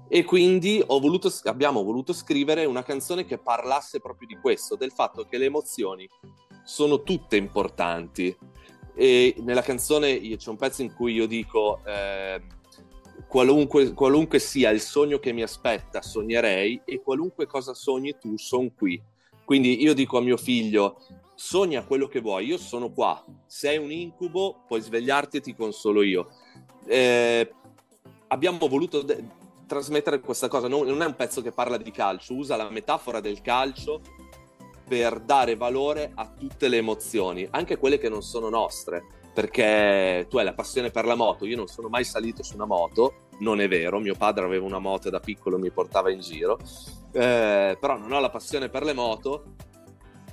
E quindi voluto, abbiamo voluto scrivere una canzone che parlasse proprio di questo, del fatto che le emozioni sono tutte importanti. E nella canzone c'è un pezzo in cui io dico... Eh, qualunque, qualunque, sia il sogno che mi aspetta, sognerei e qualunque cosa sogni tu, sono qui. Quindi io dico a mio figlio, sogna quello che vuoi, io sono qua. Se è un incubo, puoi svegliarti e ti consolo io. Eh, abbiamo voluto de- trasmettere questa cosa, non, non è un pezzo che parla di calcio, usa la metafora del calcio per dare valore a tutte le emozioni, anche quelle che non sono nostre perché tu hai la passione per la moto, io non sono mai salito su una moto, non è vero, mio padre aveva una moto e da piccolo mi portava in giro, eh, però non ho la passione per le moto,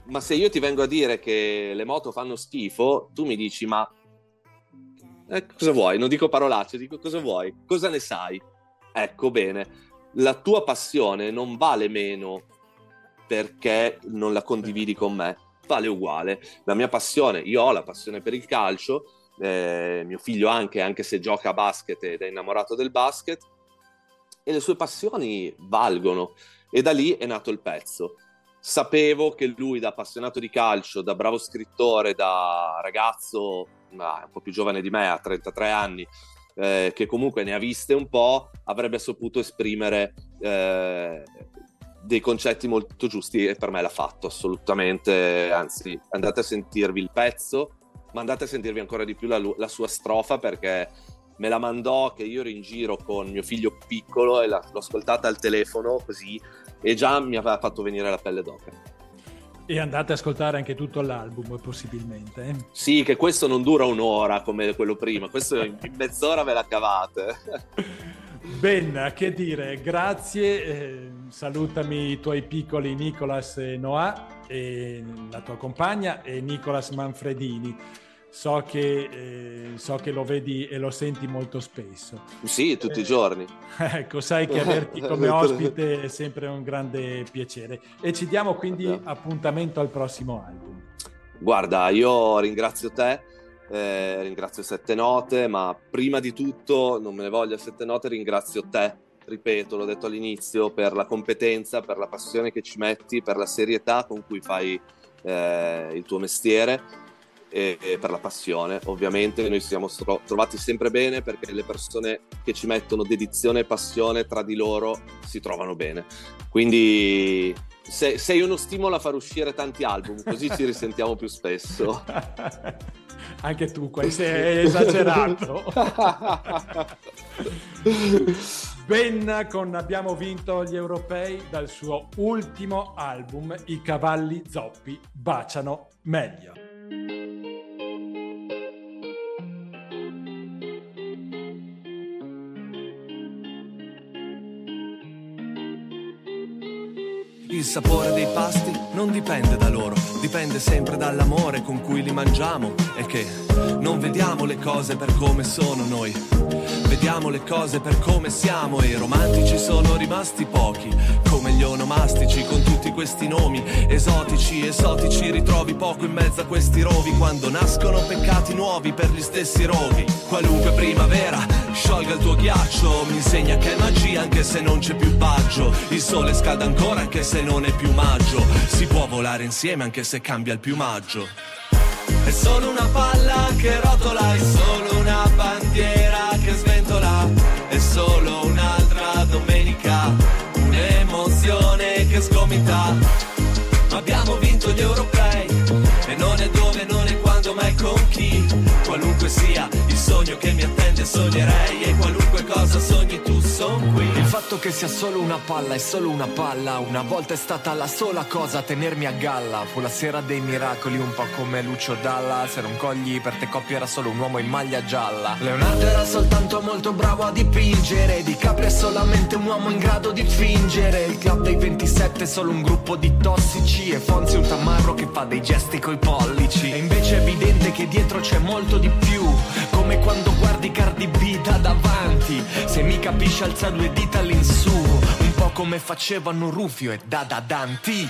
ma se io ti vengo a dire che le moto fanno schifo, tu mi dici ma eh, cosa vuoi? Non dico parolacce, dico cosa vuoi? Cosa ne sai? Ecco bene, la tua passione non vale meno perché non la condividi con me vale uguale. La mia passione, io ho la passione per il calcio, eh, mio figlio anche, anche se gioca a basket ed è innamorato del basket, e le sue passioni valgono. E da lì è nato il pezzo. Sapevo che lui, da appassionato di calcio, da bravo scrittore, da ragazzo ah, un po' più giovane di me, a 33 anni, eh, che comunque ne ha viste un po', avrebbe saputo esprimere eh, dei concetti molto giusti e per me l'ha fatto assolutamente, anzi andate a sentirvi il pezzo, ma andate a sentirvi ancora di più la, la sua strofa perché me la mandò che io ero in giro con mio figlio piccolo e la, l'ho ascoltata al telefono così e già mi aveva fatto venire la pelle d'oca. E andate a ascoltare anche tutto l'album possibilmente. Eh? Sì, che questo non dura un'ora come quello prima, questo in mezz'ora ve la cavate. *laughs* Ben, che dire, grazie, eh, salutami i tuoi piccoli Nicolas e Noah, e la tua compagna e Nicolas Manfredini. So che, eh, so che, lo vedi e lo senti molto spesso. Sì, tutti eh, i giorni. Ecco, sai che averti come *laughs* ospite è sempre un grande piacere. E ci diamo quindi appuntamento al prossimo album. Guarda, io ringrazio te eh, ringrazio Sette Note, ma prima di tutto, non me ne voglia Sette Note, ringrazio te, ripeto, l'ho detto all'inizio, per la competenza, per la passione che ci metti, per la serietà con cui fai eh, il tuo mestiere e, e, per la passione. Ovviamente noi siamo trovati sempre bene perché le persone che ci mettono dedizione e passione tra di loro si trovano bene. Quindi sei uno stimolo a far uscire tanti album, così ci risentiamo più spesso. *laughs* Anche tu, questo *laughs* è esagerato. *laughs* ben con Abbiamo vinto gli europei dal suo ultimo album I cavalli zoppi baciano meglio. Il sapore dei pasti non dipende da loro, dipende sempre dall'amore con cui li mangiamo e che non vediamo le cose per come sono noi. Vediamo le cose per come siamo e i romantici sono rimasti pochi, come gli onomastici con tutti questi nomi esotici, esotici ritrovi poco in mezzo a questi rovi quando nascono peccati nuovi per gli stessi roghi. Qualunque primavera sciolga il tuo ghiaccio, mi insegna che è magia anche se non c'è più baggio, il sole scalda ancora anche se non è più maggio, si può volare insieme anche se cambia il piumaggio. È solo una palla che rotola, è solo è solo un'altra domenica, un'emozione che sgomita. Ma abbiamo vinto gli europei e non è dove, non è quando, ma è con chi. Qualunque sia il sogno che mi attende, sognerei e qualunque cosa sogni tu, son qui. Il fatto che sia solo una palla è solo una palla. Una volta è stata la sola cosa a tenermi a galla. Fu la sera dei miracoli, un po' come Lucio Dalla. Se non cogli per te coppia era solo un uomo in maglia gialla. Leonardo era soltanto molto bravo a dipingere. Di Capri è solamente un uomo in grado di fingere. Il club dei 27 è solo un gruppo di tossici. E Fonzi un tamarro che fa dei gesti coi pollici. E invece è evidente che dietro c'è molto di più. Come quando guardi Cardi B da davanti. Se mi capisci alza due dita all'insù. Un po' come facevano Rufio e Dada Danti.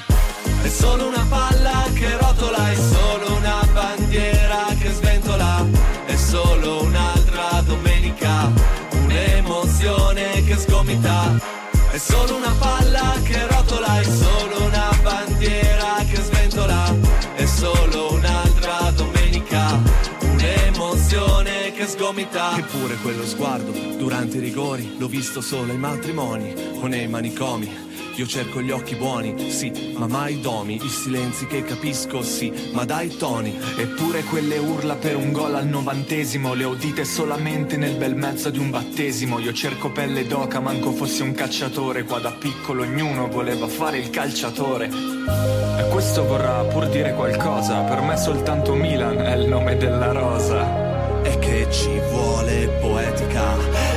È solo una palla che rotola, è solo una bandiera che sventola, è solo un'altra domenica, un'emozione che sgomita. È solo una palla che rotola, è solo sgomita. Eppure quello sguardo, durante i rigori, l'ho visto solo ai matrimoni o nei manicomi. Io cerco gli occhi buoni, sì, ma mai domi, i silenzi che capisco, sì, ma dai toni. Eppure quelle urla per un gol al novantesimo le udite solamente nel bel mezzo di un battesimo. Io cerco pelle d'oca, manco fossi un cacciatore. Qua da piccolo ognuno voleva fare il calciatore. E questo vorrà pur dire qualcosa. Per me soltanto Milan è il nome della rosa. E che ci vuole poetica,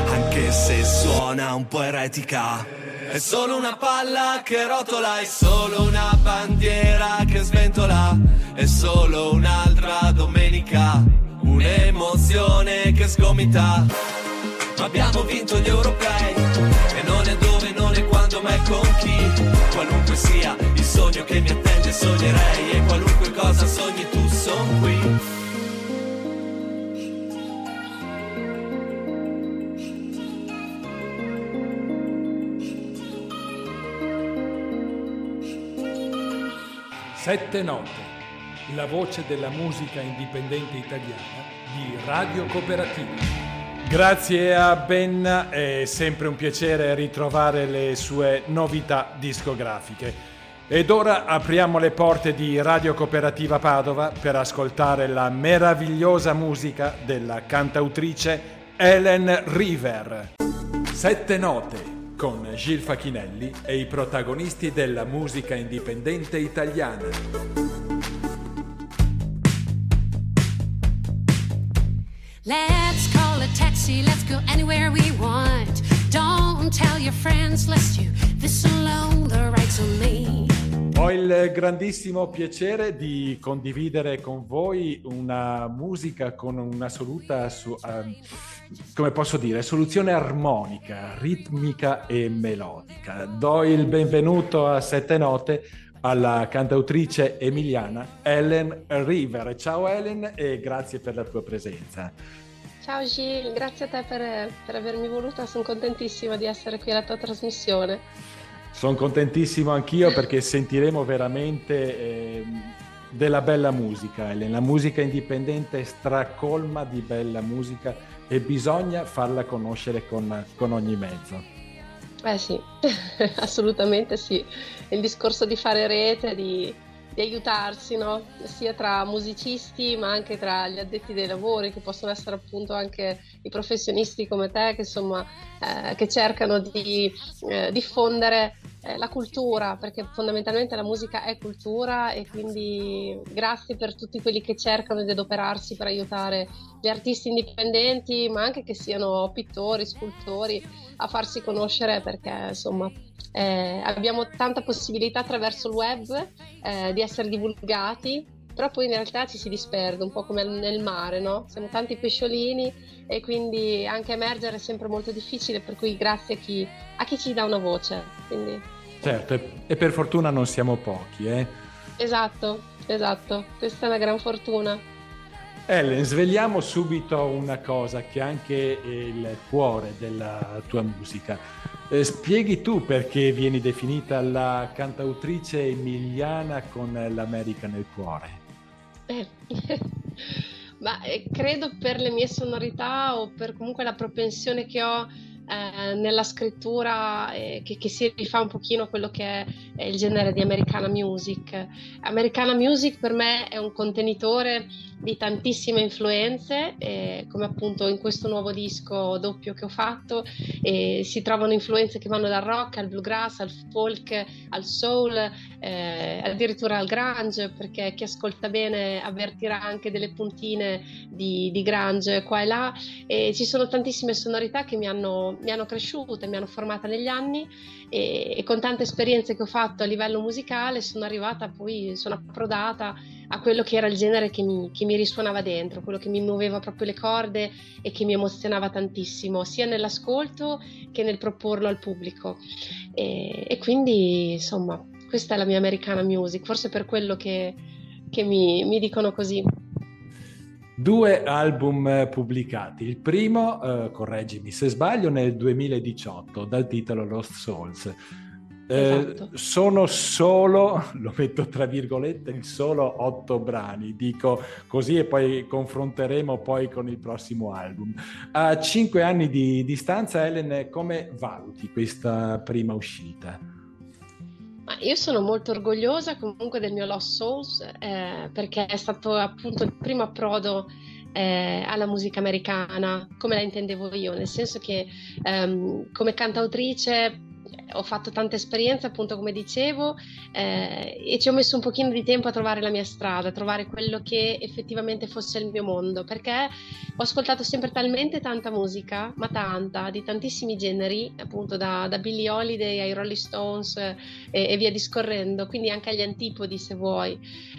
anche se suona un po' eretica. È solo una palla che rotola, è solo una bandiera che sventola, è solo un'altra domenica, un'emozione che sgomita. Ma abbiamo vinto gli europei e non è dove, non è quando, ma è con chi. Qualunque sia il sogno che mi attende, sognerei e qualunque cosa sogni tu, son qui. Sette note, la voce della musica indipendente italiana di Radio Cooperativa. Grazie a Ben, è sempre un piacere ritrovare le sue novità discografiche. Ed ora apriamo le porte di Radio Cooperativa Padova per ascoltare la meravigliosa musica della cantautrice Ellen River. Sette note con Gil Facchinelli e i protagonisti della musica indipendente italiana. Let's call a taxi, let's go anywhere we want. Don't tell your friends, lest you this alone, the right's on me. Ho il grandissimo piacere di condividere con voi una musica con un'assoluta, su, um, come posso dire, soluzione armonica, ritmica e melodica. Do il benvenuto a Sette Note alla cantautrice emiliana Ellen River. Ciao Ellen e grazie per la tua presenza. Ciao Gil, grazie a te per, per avermi voluta, sono contentissima di essere qui alla tua trasmissione. Sono contentissimo anch'io perché sentiremo veramente eh, della bella musica, Ellen. La musica indipendente è stracolma di bella musica e bisogna farla conoscere con, con ogni mezzo. Eh sì, *laughs* assolutamente sì. Il discorso di fare rete, di, di aiutarsi, no? sia tra musicisti ma anche tra gli addetti dei lavori, che possono essere appunto anche i professionisti come te, che insomma eh, che cercano di eh, diffondere eh, la cultura, perché fondamentalmente la musica è cultura e quindi grazie per tutti quelli che cercano di adoperarsi per aiutare gli artisti indipendenti, ma anche che siano pittori, scultori, a farsi conoscere perché insomma eh, abbiamo tanta possibilità attraverso il web eh, di essere divulgati però poi in realtà ci si disperde un po' come nel mare, no? Siamo tanti pesciolini e quindi anche emergere è sempre molto difficile, per cui grazie a chi, a chi ci dà una voce. Quindi... Certo, e per fortuna non siamo pochi, eh? Esatto, esatto, questa è una gran fortuna. Ellen, svegliamo subito una cosa che è anche il cuore della tua musica. Eh, spieghi tu perché vieni definita la cantautrice emiliana con l'America nel cuore? *laughs* Ma eh, credo per le mie sonorità o per comunque la propensione che ho eh, nella scrittura eh, che, che, si rifà un pochino a quello che è, è, il genere di Americana Music. Americana Music per me è un contenitore di tantissime influenze, eh, come appunto in questo nuovo disco doppio che ho fatto, si trovano influenze che vanno dal rock al bluegrass, al folk, al soul, eh, addirittura al grunge, perché chi ascolta bene avvertirà anche delle puntine di, di grunge qua e là, e ci sono tantissime sonorità che mi hanno mi hanno cresciuta, mi hanno formata negli anni e, e, con tante esperienze che ho fatto a livello musicale sono arrivata poi, sono approdata a quello che era il genere che mi, che mi risuonava dentro, quello che mi muoveva proprio le corde e che mi emozionava tantissimo, sia nell'ascolto che nel proporlo al pubblico. E, e quindi, insomma, questa è la mia americana music, forse per quello che, che mi, mi dicono così. Due album pubblicati, il primo, eh, correggimi se sbaglio, nel 2018 dal titolo Lost Souls. Eh, esatto. sono solo, *laughs* lo metto tra virgolette, solo otto brani, dico così e poi confronteremo poi con il prossimo album. A cinque anni di distanza, Ellen, come valuti questa prima uscita? Io sono molto orgogliosa comunque del mio Lost Souls eh, perché è stato appunto il primo approdo eh, alla musica americana come la intendevo io, nel senso che ehm, come cantautrice ho fatto tante esperienze, appunto, come dicevo, eh, e ci ho messo un pochino di tempo a trovare la mia strada, a trovare quello che effettivamente fosse il mio mondo, perché ho ascoltato sempre talmente tanta musica, ma tanta, di tantissimi generi, appunto da, da Billie Holiday ai Rolling Stones eh, e, via discorrendo, quindi anche agli antipodi se vuoi.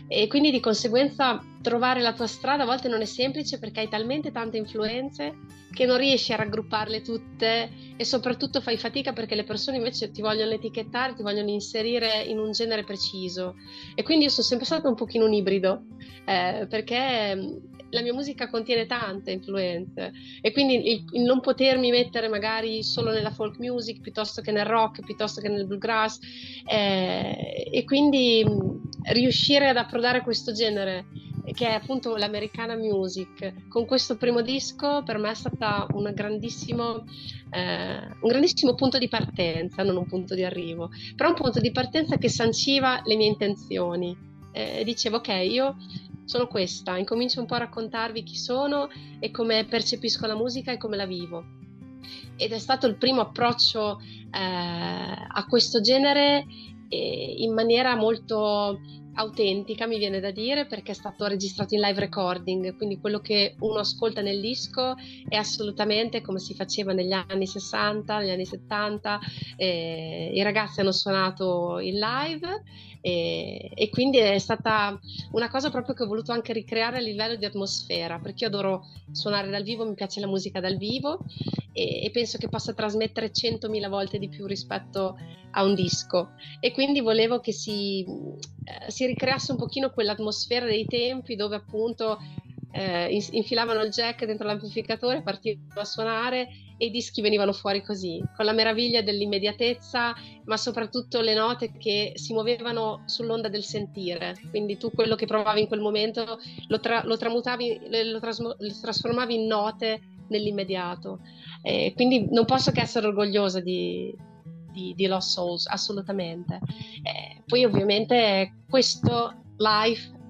E quindi di conseguenza trovare la tua strada a volte non è semplice perché hai talmente tante influenze che non riesci a raggrupparle tutte e soprattutto fai fatica perché le persone invece ti vogliono etichettare, ti vogliono inserire in un genere preciso. E quindi io sono sempre stato un pochino un ibrido eh, perché mm, la mia musica contiene tante influenze e quindi il, il, non potermi mettere magari solo nella folk music piuttosto che nel rock, piuttosto che nel bluegrass eh, e quindi mm, riuscire ad approdare questo genere che è appunto l'americana music. Con questo primo disco per me è stata un grandissimo, eh, un grandissimo punto di partenza, non un punto di arrivo, però un punto di partenza che sanciva le mie intenzioni. Eh, dicevo ok, io sono questa, incomincio un po' a raccontarvi chi sono e come percepisco la musica e come la vivo. Ed è stato il primo approccio eh, a questo genere eh, in maniera molto autentica, mi viene da dire, perché è stato registrato in live recording, quindi quello che uno ascolta nel disco è assolutamente come si faceva negli anni 60, negli anni 70, eh, i ragazzi hanno suonato in live e, e, quindi è stata una cosa proprio che ho voluto anche ricreare a livello di atmosfera, perché io adoro suonare dal vivo, mi piace la musica dal vivo e, e penso che possa trasmettere 100.000 volte di più rispetto a un disco e quindi volevo che si, eh, si ricreasse un pochino quell'atmosfera dei tempi dove appunto eh, infilavano il jack dentro l'amplificatore, partivano a suonare e i dischi venivano fuori così, con la meraviglia dell'immediatezza, ma soprattutto le note che si muovevano sull'onda del sentire. Quindi tu quello che provavi in quel momento lo, tra- lo tramutavi, lo, trasmo- lo, trasformavi in note nell'immediato. Eh, quindi non posso che essere orgogliosa di, di, di Lost Souls, assolutamente. Eh, poi ovviamente questo live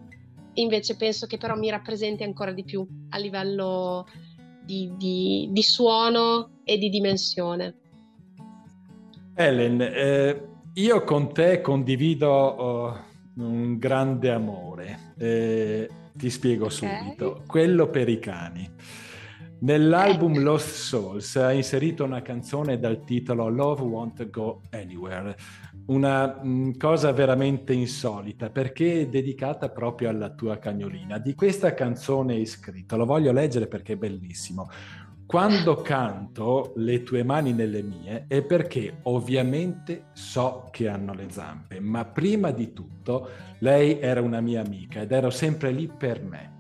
invece penso che però mi rappresenti ancora di più a livello di, di, di suono e di dimensione. Ellen, eh, io con te condivido uh, un grande amore. Eh, ti spiego okay. subito. Quello per i cani. Nell'album Lost Souls ha inserito una canzone dal titolo Love Won't Go Anywhere, una mm, cosa veramente insolita perché è dedicata proprio alla tua cagnolina. Di questa canzone è scritto, lo voglio leggere perché è bellissimo. Quando canto le tue mani nelle mie è perché ovviamente so che hanno le zampe, ma prima di tutto lei era una mia amica ed ero sempre lì per me.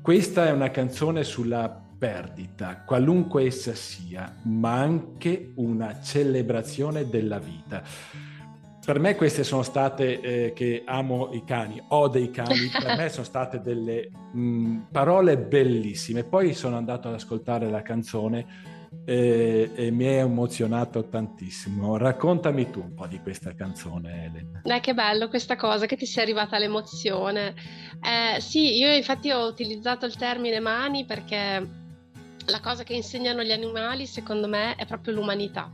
Questa è una canzone sulla perdita, qualunque essa sia, ma anche una celebrazione della vita. Per me queste sono state, eh, che amo i cani, ho dei cani, *laughs* per me sono state delle mh, parole bellissime. Poi sono andato ad ascoltare la canzone e, e, mi è emozionato tantissimo. Raccontami tu un po' di questa canzone, Elena. Dai, che bello questa cosa, che ti sia arrivata l'emozione. Eh, sì, io infatti ho utilizzato il termine mani perché la cosa che insegnano gli animali, secondo me, è proprio l'umanità,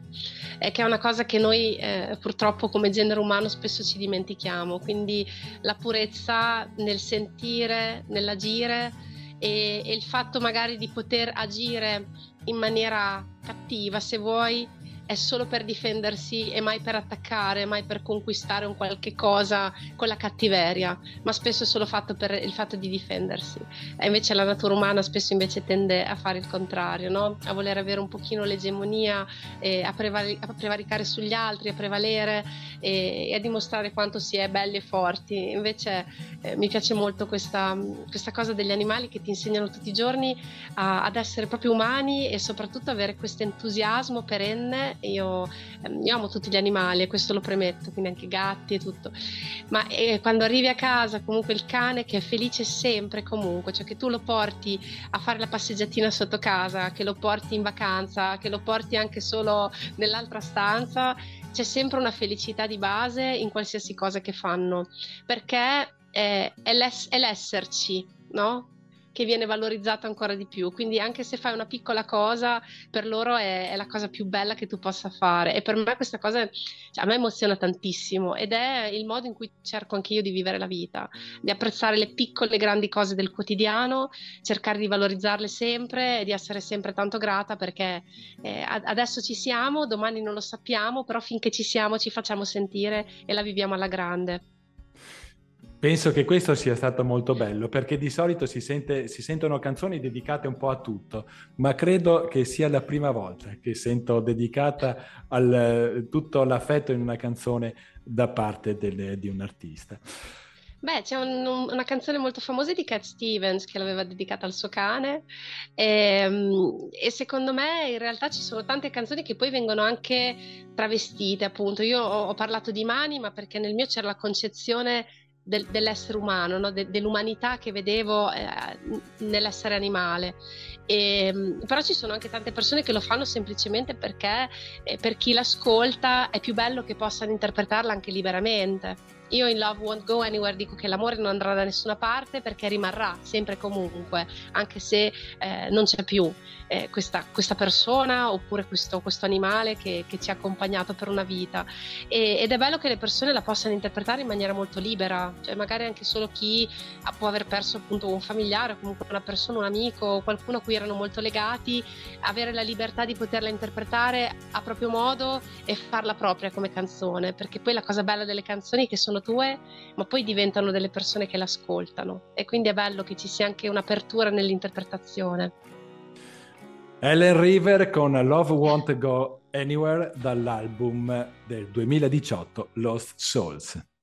eh, che è una cosa che noi eh, purtroppo come genere umano spesso ci dimentichiamo, quindi la purezza nel sentire, nell'agire e, e il fatto magari di poter agire in maniera cattiva, se vuoi, è solo per difendersi e mai per attaccare, mai per conquistare un qualche cosa con la cattiveria, ma spesso è solo fatto per il fatto di difendersi. E invece la natura umana spesso invece tende a fare il contrario, no? a voler avere un pochino l'egemonia, eh, a, prevari- a, prevaricare sugli altri, a prevalere e, e, a dimostrare quanto si è belli e forti. Invece eh, mi piace molto questa, questa, cosa degli animali che ti insegnano tutti i giorni a, ad essere proprio umani e soprattutto avere questo entusiasmo perenne io, ehm, io, amo tutti gli animali, questo lo premetto, quindi anche gatti e tutto, ma eh, quando arrivi a casa comunque il cane che è felice sempre comunque, cioè che tu lo porti a fare la passeggiatina sotto casa, che lo porti in vacanza, che lo porti anche solo nell'altra stanza, c'è sempre una felicità di base in qualsiasi cosa che fanno, perché è, è, l'ess- è l'esserci, no? Che viene valorizzato ancora di più. Quindi anche se fai una piccola cosa, per loro è, è la cosa più bella che tu possa fare. E per me questa cosa cioè, a me emoziona tantissimo ed è il modo in cui cerco anche io di vivere la vita, di apprezzare le piccole e grandi cose del quotidiano, cercare di valorizzarle sempre e di essere sempre tanto grata perché eh, adesso ci siamo, domani non lo sappiamo, però finché ci siamo ci facciamo sentire e la viviamo alla grande. Penso che questo sia stato molto bello perché di solito si, sente, si, sentono canzoni dedicate un po' a tutto, ma credo che sia la prima volta che sento dedicata al, tutto l'affetto in una canzone da parte del, di un artista. Beh, c'è un, una canzone molto famosa di Cat Stevens che l'aveva dedicata al suo cane e, ehm, e, secondo me in realtà ci sono tante canzoni che poi vengono anche travestite, appunto. Io ho, ho parlato di mani, ma perché nel mio c'era la concezione del, dell'essere umano, no? De, dell'umanità che vedevo eh, nell'essere animale. E, ehm, però ci sono anche tante persone che lo fanno semplicemente perché eh, per chi l'ascolta è più bello che possano interpretarla anche liberamente. Io in Love Won't Go Anywhere dico che l'amore non andrà da nessuna parte perché rimarrà sempre e comunque, anche se eh, non c'è più eh, questa, questa, persona oppure questo, questo animale che, che, ci ha accompagnato per una vita. E, ed è bello che le persone la possano interpretare in maniera molto libera, cioè magari anche solo chi può aver perso appunto un familiare, comunque una persona, un amico, qualcuno a cui erano molto legati, avere la libertà di poterla interpretare a proprio modo e farla propria come canzone, perché poi la cosa bella delle canzoni è che sono tue, ma poi diventano delle persone che l'ascoltano e quindi è bello che ci sia anche un'apertura nell'interpretazione. Ellen River con Love Won't Go Anywhere dall'album del 2018 Lost Souls.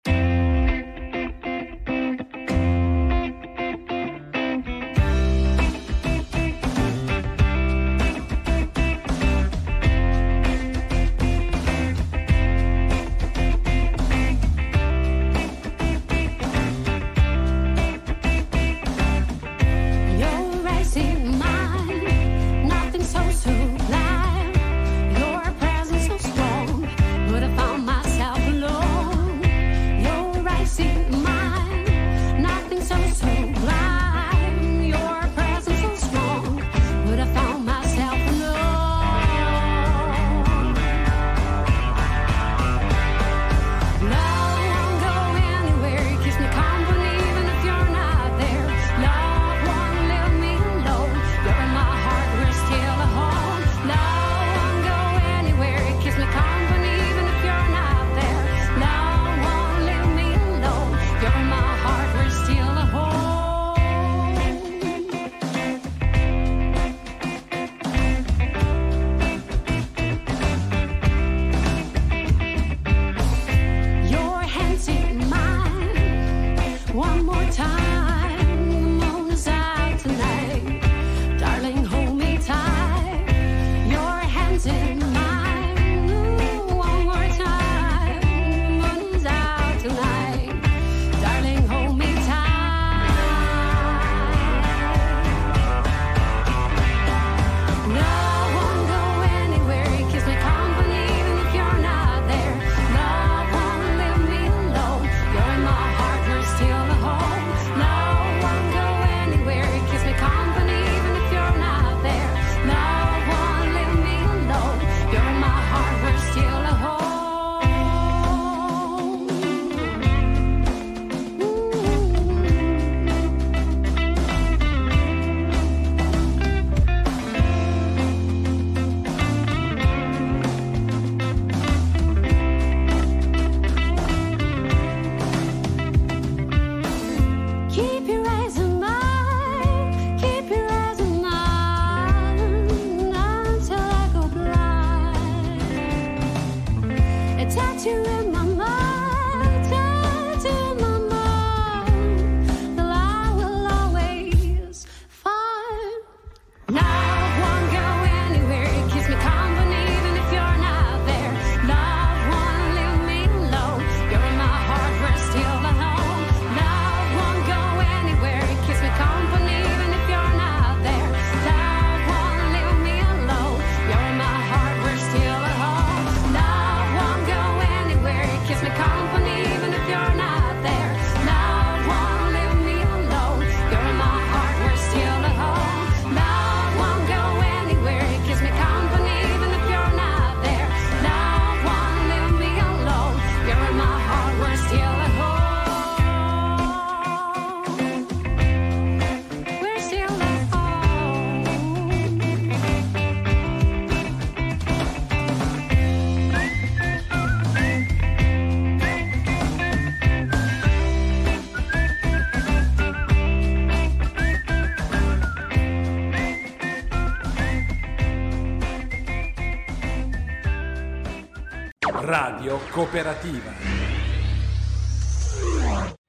Cooperativa.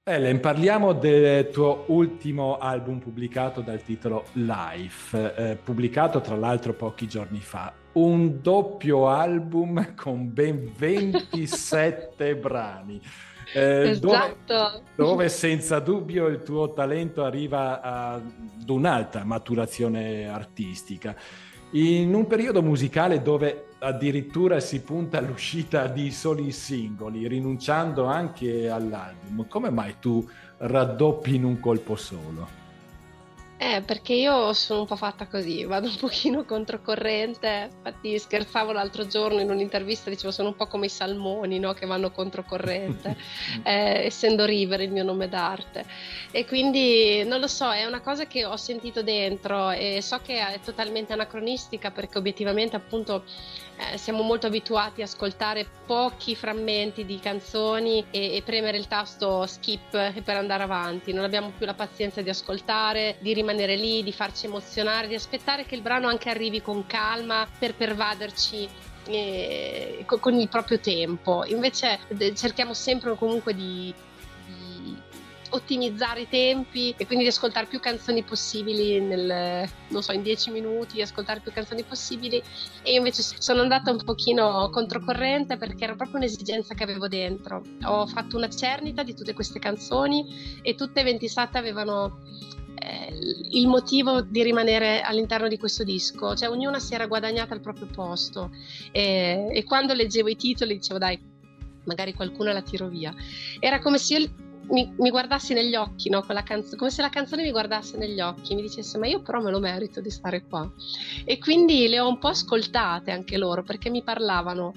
Ellen, parliamo del tuo ultimo album pubblicato dal titolo Life, eh, pubblicato tra l'altro pochi giorni fa. Un doppio album con ben 27 *laughs* brani. Eh, esatto. Dove, dove, senza dubbio il tuo talento arriva ad un'alta maturazione artistica. In un periodo musicale dove addirittura si punta all'uscita di soli singoli, rinunciando anche all'album. Come mai tu raddoppi in un colpo solo? Eh, perché io sono un po' fatta così, vado un pochino *laughs* controcorrente. Infatti scherzavo l'altro giorno in un'intervista, dicevo sono un po' come i salmoni, no? Che vanno controcorrente, *laughs* eh, essendo River il mio nome d'arte. E quindi, non lo so, è una cosa che ho sentito dentro e so che è totalmente anacronistica perché obiettivamente appunto eh, siamo molto abituati a ascoltare pochi frammenti di canzoni e, e, premere il tasto skip per andare avanti. Non abbiamo più la pazienza di ascoltare, di rimanere lì, di farci emozionare, di aspettare che il brano anche arrivi con calma per pervaderci eh, con il proprio tempo. Invece cerchiamo sempre comunque di ottimizzare i tempi e quindi di ascoltare più canzoni possibili nel, non so, in dieci minuti, ascoltare più canzoni possibili e io invece sono andata un pochino controcorrente perché era proprio un'esigenza che avevo dentro. Ho fatto una cernita di tutte queste canzoni e tutte e 27 avevano eh, il motivo di rimanere all'interno di questo disco, cioè ognuna si era guadagnata il proprio posto e, e quando leggevo i titoli dicevo dai, magari qualcuno la tiro via. Era come se io mi, mi, guardassi negli occhi, no? canzo- come se la canzone mi guardasse negli occhi, mi dicesse ma io però me lo merito di stare qua. E quindi le ho un po' ascoltate anche loro perché mi parlavano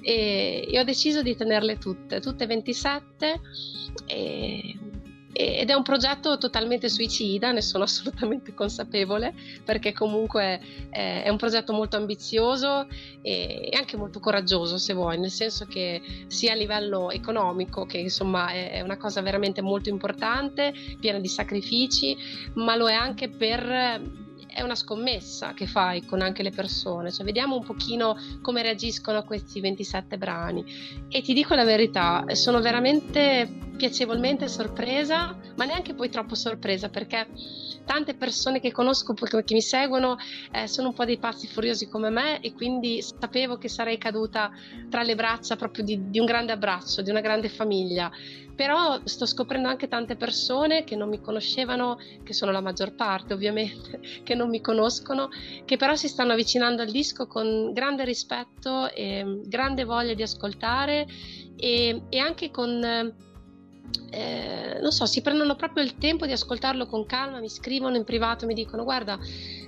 e, e ho deciso di tenerle tutte, tutte 27 e ed è un progetto totalmente suicida, ne sono *laughs* assolutamente consapevole, perché comunque eh, è un progetto molto ambizioso e anche molto coraggioso, se vuoi, nel senso che sia a livello economico, che insomma è una cosa veramente molto importante, piena di sacrifici, ma lo è anche per è una scommessa che fai con anche le persone, cioè vediamo un pochino come reagiscono a questi 27 brani. E ti dico la verità, sono veramente piacevolmente sorpresa, ma neanche poi troppo sorpresa perché tante persone che conosco, che mi seguono, eh, sono un po' dei pazzi furiosi come me e quindi sapevo che sarei caduta tra le braccia proprio di, di un grande abbraccio, di una grande famiglia. Però sto scoprendo anche tante persone che non mi conoscevano, che sono la maggior parte ovviamente, *laughs* che non mi conoscono, che però si stanno avvicinando al disco con grande rispetto e grande voglia di ascoltare e, e anche con... Eh, non so, si prendono proprio il tempo di ascoltarlo con calma, mi scrivono in privato, mi dicono guarda,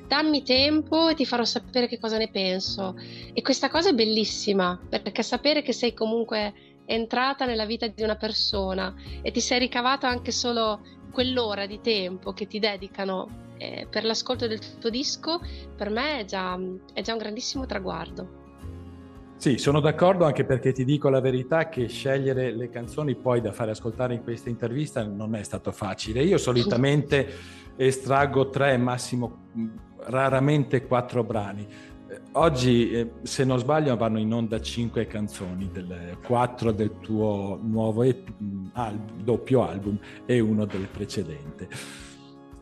dammi tempo e ti farò sapere che cosa ne penso. E questa cosa è bellissima, perché sapere che sei comunque entrata nella vita di una persona e ti sei ricavato anche solo quell'ora di tempo che ti dedicano eh, per l'ascolto del tuo disco, per me è già, è già un grandissimo traguardo. Sì, sono d'accordo anche perché ti dico la verità che scegliere le canzoni poi da fare ascoltare in questa intervista non è stato facile. Io solitamente estraggo tre, massimo raramente quattro brani Oggi, eh, se non sbaglio, vanno in onda cinque canzoni, del, quattro del tuo nuovo al, doppio album e uno del precedente.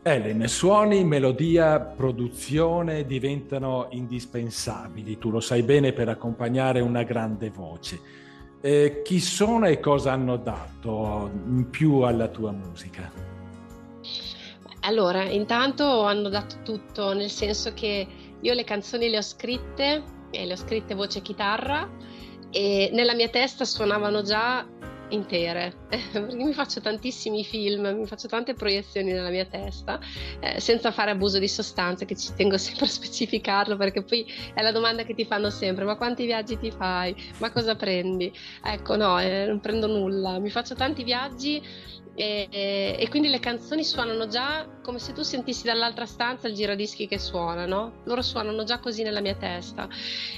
Ellen, suoni, melodia, produzione diventano indispensabili, tu lo sai bene, per accompagnare una grande voce. Eh, chi sono e cosa hanno dato in più alla tua musica? Allora, intanto hanno dato tutto, nel senso che io le canzoni le ho scritte, e le ho scritte voce chitarra, e nella mia testa suonavano già intere, *laughs* perché mi faccio tantissimi film, mi faccio tante proiezioni nella mia testa, eh, senza fare abuso di sostanze, che ci tengo *laughs* sempre a specificarlo, perché poi è la domanda che ti fanno sempre, ma quanti viaggi ti fai? Ma cosa prendi? Ecco, no, eh, non prendo nulla, mi faccio tanti viaggi e, e, quindi le canzoni suonano già come se tu sentissi dall'altra stanza il giradischi che suona, no? Loro suonano già così nella mia testa.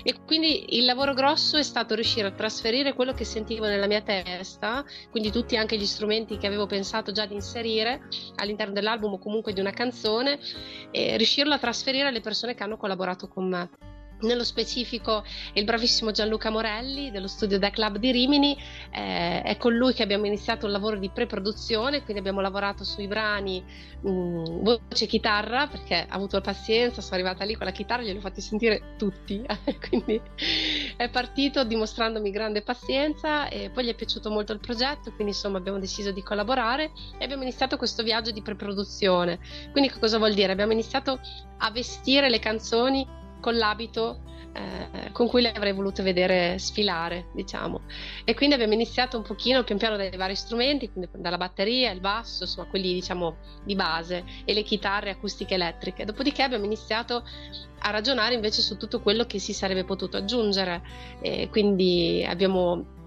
E quindi il lavoro grosso è stato riuscire a trasferire quello che sentivo nella mia testa, quindi tutti anche gli strumenti che avevo pensato già di inserire all'interno dell'album o comunque di una canzone, e riuscirlo a trasferire alle persone che hanno collaborato con me. Nello specifico il bravissimo Gianluca Morelli dello studio Da Club di Rimini, eh, è con lui che abbiamo iniziato il lavoro di pre-produzione, quindi abbiamo lavorato sui brani mh, mm, voce e chitarra perché ha avuto la pazienza, sono arrivata lì con la chitarra, glieli ho fatti sentire tutti, *laughs* quindi è partito dimostrandomi grande pazienza e poi gli è piaciuto molto il progetto, quindi insomma abbiamo deciso di collaborare e abbiamo iniziato questo viaggio di pre-produzione. Quindi cosa vuol dire? Abbiamo iniziato a vestire le canzoni con l'abito eh, con cui le avrei voluto vedere sfilare, diciamo. E quindi abbiamo iniziato un pochino pian piano dai vari strumenti, quindi dalla batteria, il basso, insomma quelli diciamo di base e le chitarre acustiche elettriche. Dopodiché abbiamo iniziato a ragionare invece su tutto quello che si sarebbe potuto aggiungere. E quindi abbiamo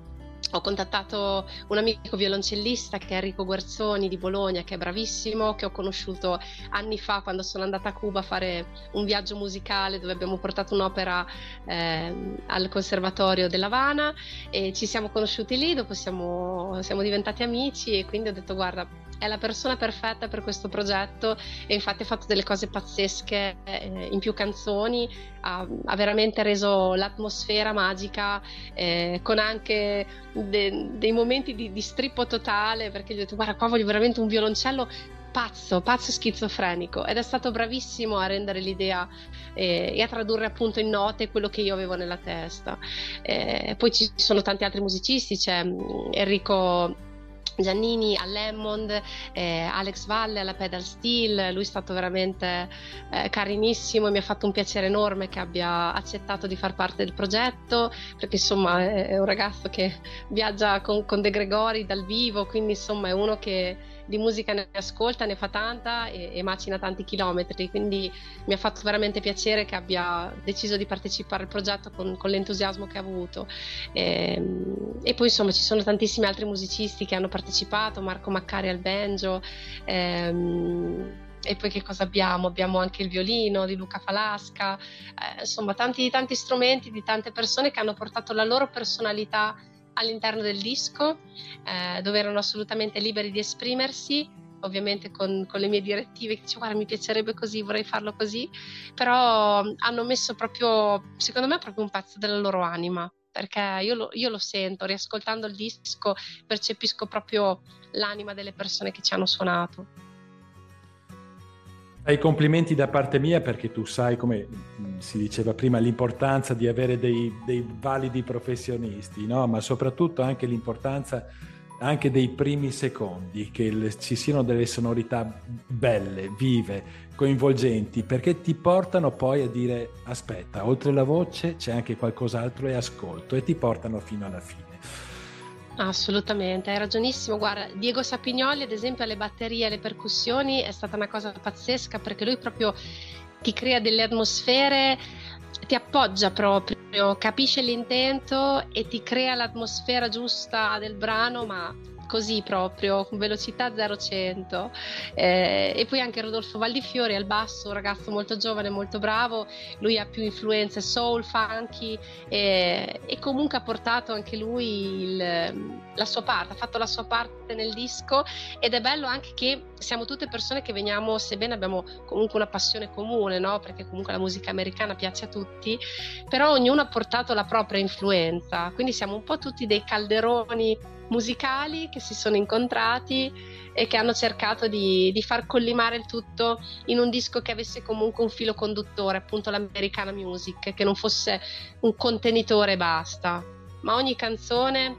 ho contattato un amico violoncellista che è Enrico Guerzoni di Bologna, che è bravissimo, che ho conosciuto anni fa quando sono andata a Cuba a fare un viaggio musicale dove abbiamo portato un'opera eh, al Conservatorio dell'Havana e ci siamo conosciuti lì, dopo siamo, siamo diventati amici e quindi ho detto guarda è la persona perfetta per questo progetto e infatti ha fatto delle cose pazzesche eh, in più canzoni, ha, ha, veramente reso l'atmosfera magica eh, con anche de, dei momenti di, di strippo totale perché gli ho detto guarda qua voglio veramente un violoncello pazzo, pazzo schizofrenico ed è stato bravissimo a rendere l'idea eh, e a tradurre appunto in note quello che io avevo nella testa. Eh, poi ci sono tanti altri musicisti, c'è mm, Enrico Giannini all'Emmond, eh, Alex Valle alla Pedal Steel, lui è stato veramente eh, carinissimo e mi ha fatto un piacere enorme che abbia accettato di far parte del progetto, perché insomma è, è un ragazzo che viaggia con, con De Gregori dal vivo, quindi insomma è uno che di musica ne ascolta, ne fa tanta e, e, macina tanti chilometri, quindi mi ha fatto veramente piacere che abbia deciso di partecipare al progetto con, con l'entusiasmo che ha avuto. E, ehm, e, poi insomma ci sono tantissimi altri musicisti che hanno partecipato, Marco Maccari al banjo. Ehm, e poi che cosa abbiamo? Abbiamo anche il violino di Luca Falasca, eh, insomma tanti, tanti strumenti di tante persone che hanno portato la loro personalità all'interno del disco, eh, dove erano assolutamente liberi di esprimersi, ovviamente con, con le mie direttive, che dicevo guarda mi piacerebbe così, vorrei farlo così, però hanno messo proprio, secondo me, proprio un pezzo della loro anima, perché io lo, io lo sento, riascoltando il disco percepisco proprio l'anima delle persone che ci hanno suonato. Ai complimenti da parte mia perché tu sai, come mm, si diceva prima, l'importanza di avere dei, dei validi professionisti, no? ma soprattutto anche l'importanza anche dei primi secondi, che le, ci siano delle sonorità belle, vive, coinvolgenti, perché ti portano poi a dire aspetta, oltre la voce c'è anche qualcos'altro e ascolto e ti portano fino alla fine. Assolutamente, hai ragionissimo. Guarda, Diego Sapignoli, ad esempio, alle batterie alle percussioni è stata una cosa pazzesca perché lui proprio ti crea delle atmosfere, ti appoggia proprio, capisce l'intento e ti crea l'atmosfera giusta del brano, ma così proprio, con velocità 0-100. Eh, e poi anche Rodolfo Valdifiori al basso, un ragazzo molto giovane, molto bravo, lui ha più influenze soul, funky e, e comunque ha portato anche lui il, la sua parte, ha fatto la sua parte nel disco ed è bello anche che siamo tutte persone che veniamo, sebbene abbiamo comunque una passione comune, no? perché comunque la musica americana piace a tutti, però ognuno ha portato la propria influenza, quindi siamo un po' tutti dei calderoni musicali che si sono incontrati e che hanno cercato di, di, far collimare il tutto in un disco che avesse comunque un filo conduttore, appunto l'americana music, che non fosse un contenitore e basta, ma ogni canzone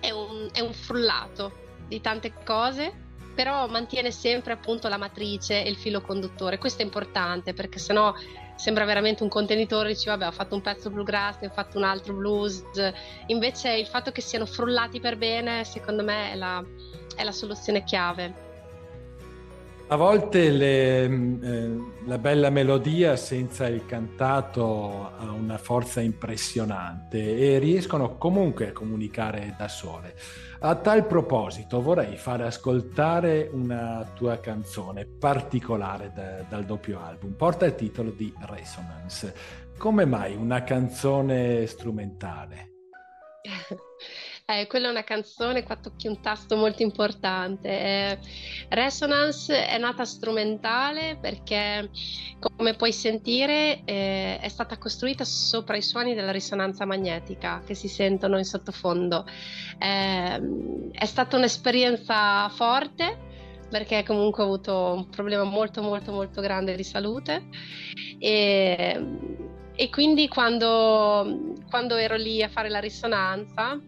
è un, è un frullato di tante cose però mantiene sempre appunto la matrice e il filo conduttore. Questo è importante perché sennò sembra veramente un contenitore, dici vabbè ho fatto un pezzo bluegrass, ne ho fatto un altro blues, invece il fatto che siano frullati per bene secondo me è la, è la soluzione chiave. A volte le, eh, la bella melodia senza il cantato ha una forza impressionante e riescono comunque a comunicare da sole. A tal proposito vorrei fare ascoltare una tua canzone particolare da, dal doppio album. Porta il titolo di Resonance. Come mai una canzone strumentale? *laughs* Eh, quella è una canzone, qua tocchi un tasto molto importante. Eh, Resonance è nata strumentale perché, come puoi sentire, eh, è stata costruita sopra i suoni della risonanza magnetica che si sentono in sottofondo. Ehm, è stata un'esperienza forte perché comunque ho avuto un problema molto molto molto grande di salute e, e quindi quando, quando ero lì a fare la risonanza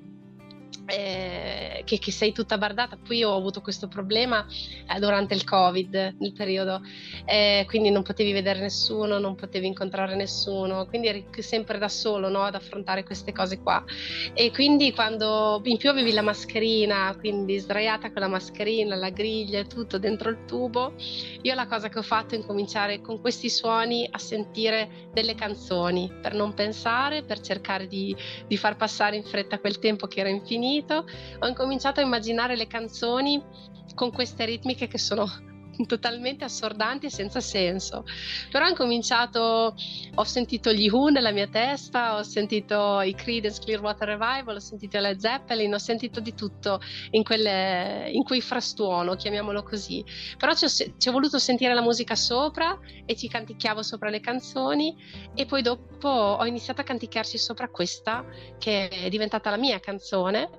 eh, che, che, sei tutta bardata. Poi ho avuto questo problema eh, durante il Covid, nel periodo, eh, quindi non potevi vedere nessuno, non potevi incontrare nessuno, quindi eri sempre da solo no, ad affrontare queste cose qua. E quindi quando in più avevi la mascherina, quindi sdraiata con la mascherina, la griglia e tutto dentro il tubo, io la cosa che ho fatto è incominciare con questi suoni a sentire delle canzoni per non pensare, per cercare di, di far passare in fretta quel tempo che era infinito finito, ho incominciato a immaginare le canzoni con queste ritmiche che sono totalmente assordanti e senza senso. Però ho incominciato, ho sentito gli Who nella mia testa, ho sentito i Creedence Clearwater Revival, ho sentito le Zeppelin, ho sentito di tutto in, quelle, in quei frastuono, chiamiamolo così. Però ci ho, ci ho, voluto sentire la musica sopra e ci canticchiavo sopra le canzoni e poi dopo ho iniziato a canticchiarci sopra questa che è diventata la mia canzone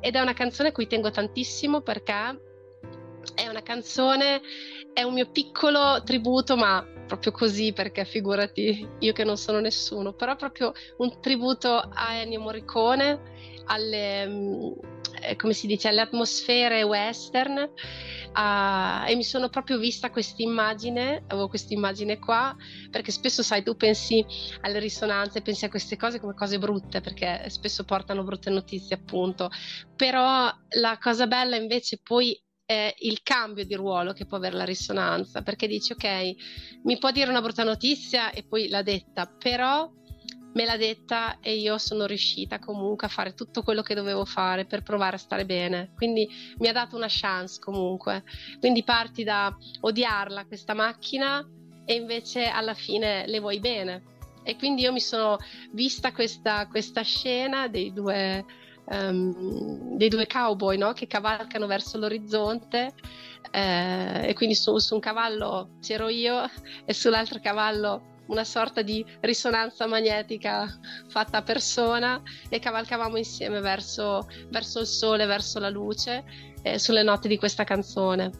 ed è una canzone a cui tengo tantissimo perché è una canzone, è un mio piccolo tributo, ma proprio così perché figurati io che non sono nessuno, però proprio un tributo a Ennio Morricone, alle, mm, eh, come si dice, alle atmosfere western uh, e mi sono proprio vista questa immagine, avevo questa immagine qua, perché spesso sai tu pensi alle risonanze, pensi a queste cose come cose brutte, perché spesso portano brutte notizie appunto, però la cosa bella invece poi è il cambio di ruolo che può avere la risonanza, perché dici ok, mi può dire una brutta notizia e poi l'ha detta, però me l'ha detta e io sono riuscita comunque a fare tutto quello che dovevo fare per provare a stare bene. Quindi mi ha dato una chance comunque. Quindi parti da odiarla questa macchina e invece alla fine le vuoi bene. E quindi io mi sono vista questa, questa scena dei due um, dei due cowboy no? che cavalcano verso l'orizzonte eh, e quindi su, su un cavallo c'ero io e sull'altro cavallo una sorta di risonanza magnetica fatta a persona e cavalcavamo insieme verso, verso il sole, verso la luce, eh, sulle note di questa canzone.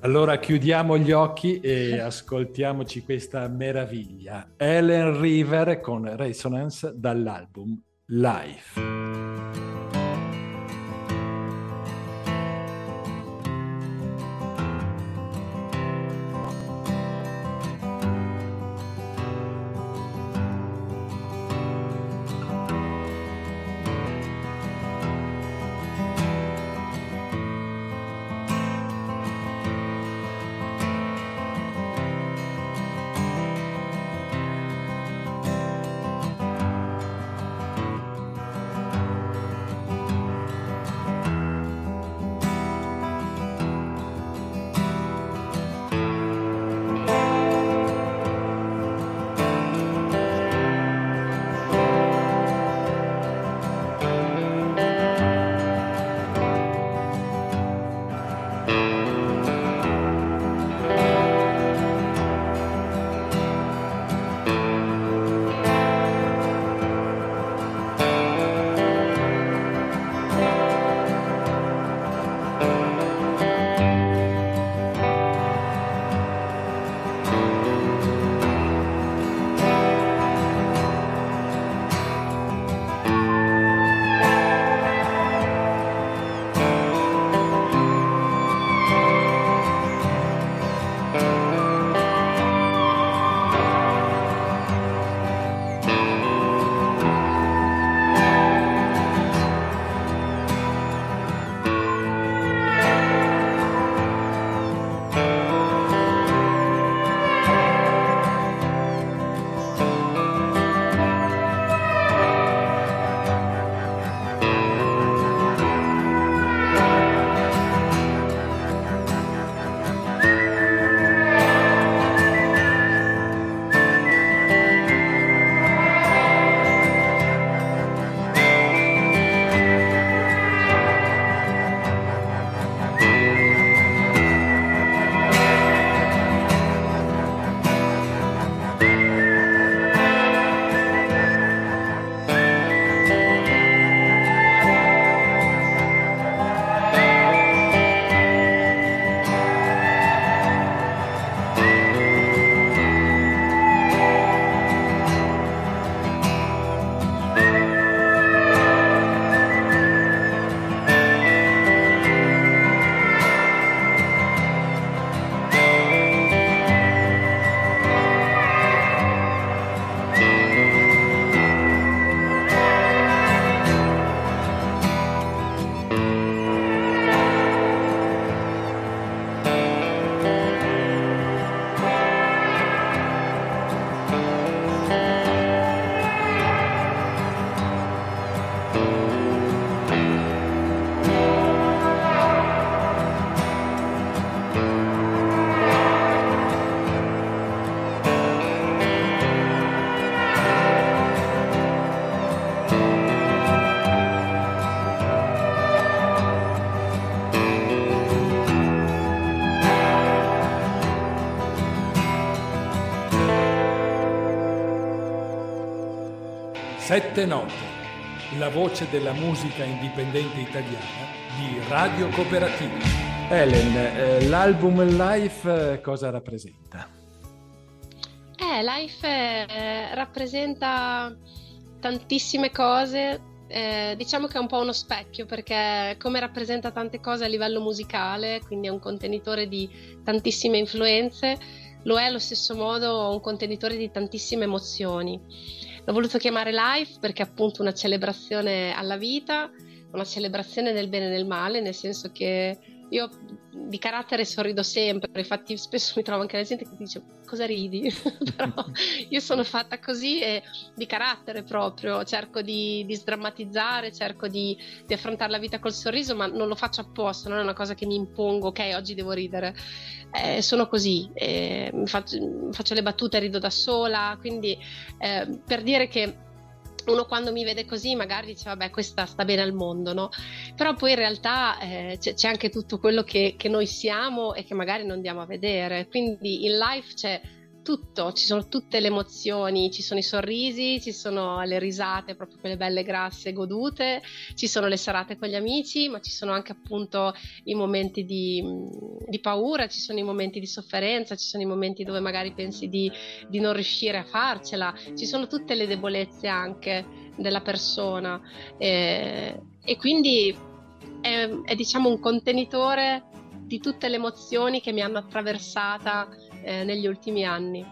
Allora chiudiamo gli occhi e *laughs* ascoltiamoci questa meraviglia. Ellen River con Resonance dall'album Life. Sette note, la voce della musica indipendente italiana di Radio Cooperativa. Ellen, eh, l'album Life eh, cosa rappresenta? Eh, Life eh, rappresenta tantissime cose, eh, diciamo che è un po' uno specchio perché come rappresenta tante cose a livello musicale, quindi è un contenitore di tantissime influenze, lo è allo stesso modo un contenitore di tantissime emozioni. L'ho voluto chiamare Life perché è appunto una celebrazione alla vita, una celebrazione del bene e del male, nel senso che io di carattere sorrido sempre, infatti spesso mi trovo anche la gente che dice cosa ridi, *laughs* però *laughs* io sono fatta così e di carattere proprio, cerco di, di sdrammatizzare, cerco di, di, affrontare la vita col sorriso, ma non lo faccio apposta, non è una cosa che mi impongo, ok, oggi devo ridere, eh, sono così, eh, faccio, faccio, le battute, rido da sola, quindi eh, per dire che uno quando mi vede così magari dice vabbè questa sta bene al mondo, no? Però poi in realtà eh, c'è, anche tutto quello che, che, noi siamo e che magari non andiamo a vedere, quindi in life c'è tutto, ci sono tutte le emozioni, ci sono i sorrisi, ci sono le risate, proprio quelle belle grasse godute, ci sono le serate con gli amici, ma ci sono anche appunto i momenti di, di paura, ci sono i momenti di sofferenza, ci sono i momenti dove magari pensi di, di non riuscire a farcela, ci sono tutte le debolezze anche della persona. E, e quindi è, è diciamo un contenitore di tutte le emozioni che mi hanno attraversata eh, negli ultimi anni.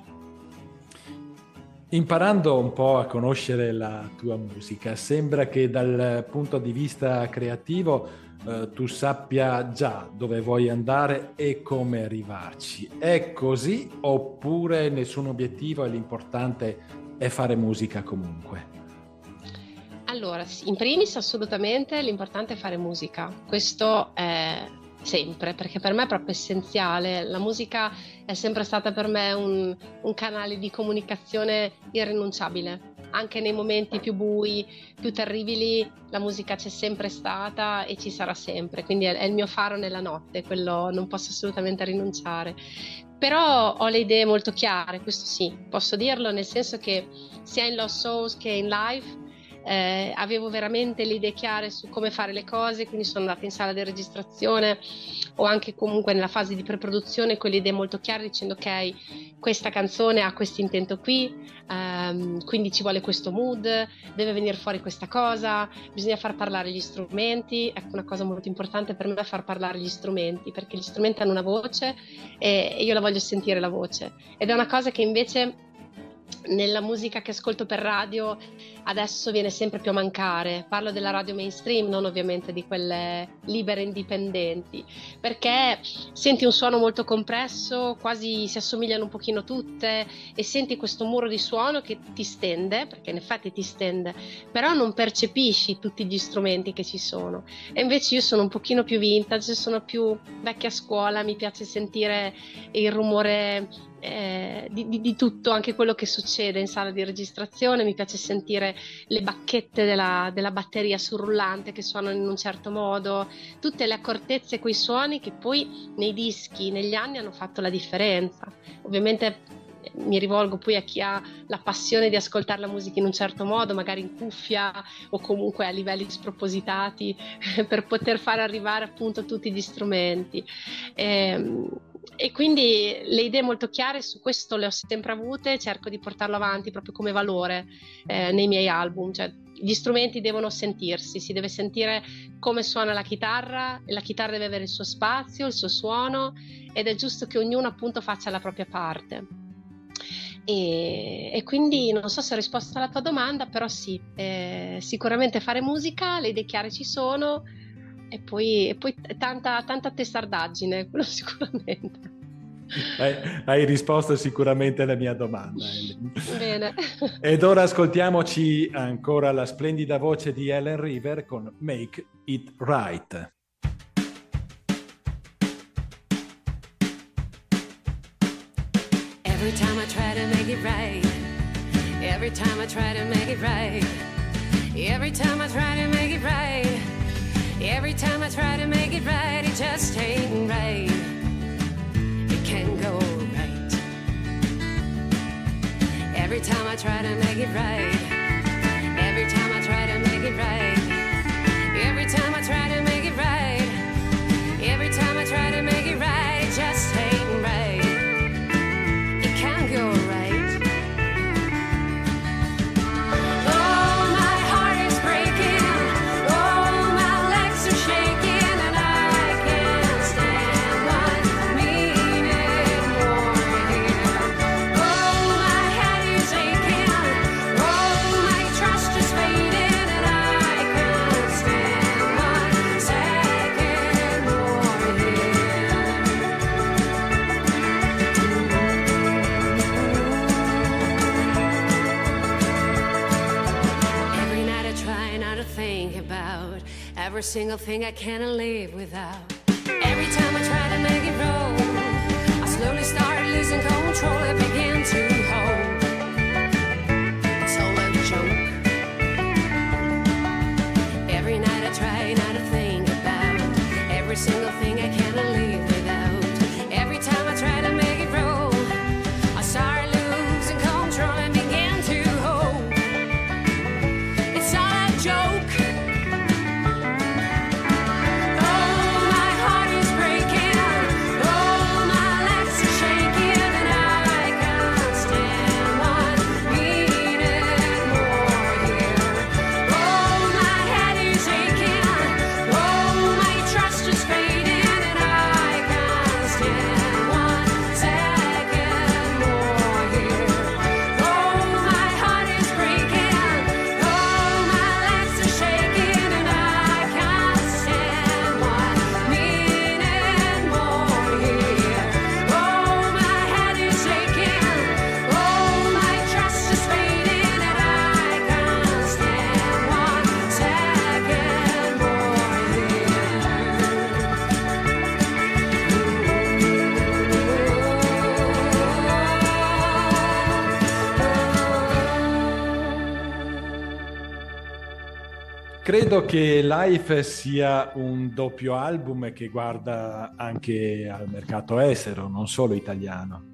Imparando un po' a conoscere la tua musica, sembra che dal punto di vista creativo eh, tu sappia già dove vuoi andare e come arrivarci. È così oppure nessun obiettivo e l'importante è fare musica comunque? Allora, in primis assolutamente l'importante è fare musica. Questo è sempre, perché per me è proprio essenziale. La musica è sempre stata per me un, un canale di comunicazione irrinunciabile. Anche nei momenti più bui, più terribili, la musica c'è sempre stata e ci sarà sempre. Quindi è, è il mio faro nella notte, quello non posso assolutamente rinunciare. Però ho le idee molto chiare, questo sì, posso dirlo, nel senso che sia in Lost Souls che in Live eh, avevo veramente le idee chiare su come fare le cose, quindi sono andata in sala di registrazione o anche comunque nella fase di preproduzione con le idee molto chiare dicendo ok, questa canzone ha questo intento qui, ehm, quindi ci vuole questo mood, deve venire fuori questa cosa, bisogna far parlare gli strumenti, ecco una cosa molto importante per me è far parlare gli strumenti, perché gli strumenti hanno una voce e, e io la voglio sentire la voce. Ed è una cosa che invece nella musica che ascolto per radio adesso viene sempre più a mancare. Parlo della radio mainstream, non ovviamente di quelle libere indipendenti, perché senti un suono molto compresso, quasi si assomigliano un pochino tutte e senti questo muro di suono che ti stende, perché in effetti ti stende, però non percepisci tutti gli strumenti che ci sono. E invece io sono un pochino più vintage, sono più vecchia scuola, mi piace sentire il rumore eh, di, di, di, tutto, anche quello che succede in sala di registrazione. Mi piace sentire le bacchette della, della batteria sul rullante che suonano in un certo modo, tutte le accortezze, quei suoni che poi nei dischi, negli anni hanno fatto la differenza. Ovviamente eh, mi rivolgo poi a chi ha la passione di ascoltare la musica in un certo modo, magari in cuffia o comunque a livelli spropositati, *laughs* per poter far arrivare appunto tutti gli strumenti. E, e quindi le idee molto chiare su questo le ho sempre avute, cerco di portarlo avanti proprio come valore eh, nei miei album, cioè gli strumenti devono sentirsi, si deve sentire come suona la chitarra, la chitarra deve avere il suo spazio, il suo suono ed è giusto che ognuno appunto faccia la propria parte. E, e, quindi non so se ho risposto alla tua domanda, però sì, eh, sicuramente fare musica, le idee chiare ci sono, e poi, e poi tanta, tanta testardaggine, *laughs* quello sicuramente. hai, hai, risposto sicuramente alla mia domanda. Bene. *laughs* Ed ora ascoltiamoci ancora la splendida voce di Ellen River con Make It Right. Every time I try to make it right, every time I try to make it right, every time I try to make it right, every time I try to make it right, it just ain't right. It can't go right. Every time I try to make it right, every single thing I can't live without. Every time I try Credo che Life sia un doppio album che guarda anche al mercato estero, non solo italiano.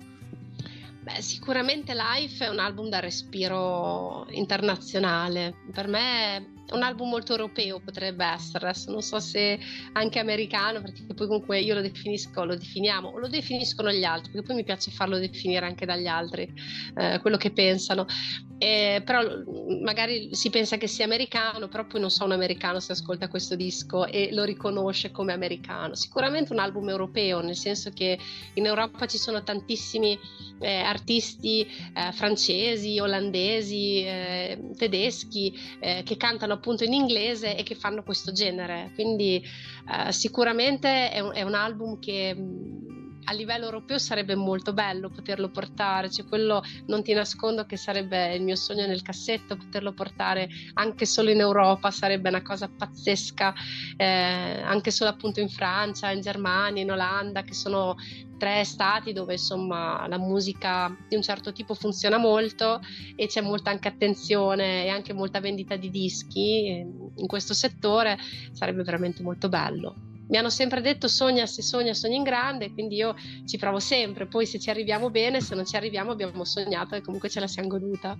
Beh, sicuramente Life è un album da respiro internazionale. Per me un album molto europeo, potrebbe essere. Adesso non so se anche americano, perché poi comunque io lo definisco, lo definiamo, o lo definiscono gli altri, perché poi mi piace farlo definire anche dagli altri, eh, quello che pensano. Eh, però magari si pensa che sia americano, però poi non so un americano se ascolta questo disco e lo riconosce come americano. Sicuramente un album europeo, nel senso che in Europa ci sono tantissimi eh, artisti eh, francesi, olandesi, eh, tedeschi eh, che cantano appunto in inglese e che fanno questo genere. Quindi eh, sicuramente è un, è un album che mh, a livello europeo sarebbe molto bello poterlo portare, cioè quello non ti nascondo che sarebbe il mio sogno nel cassetto, poterlo portare anche solo in Europa sarebbe una cosa pazzesca, eh, anche solo appunto in Francia, in Germania, in Olanda, che sono tre stati dove insomma la musica di un certo tipo funziona molto e c'è molta anche attenzione e anche molta vendita di dischi in questo settore, sarebbe veramente molto bello mi hanno sempre detto sogna se sogna sogni in grande, quindi io ci provo sempre, poi se ci arriviamo bene, se non ci arriviamo abbiamo sognato e comunque ce la siamo goduta.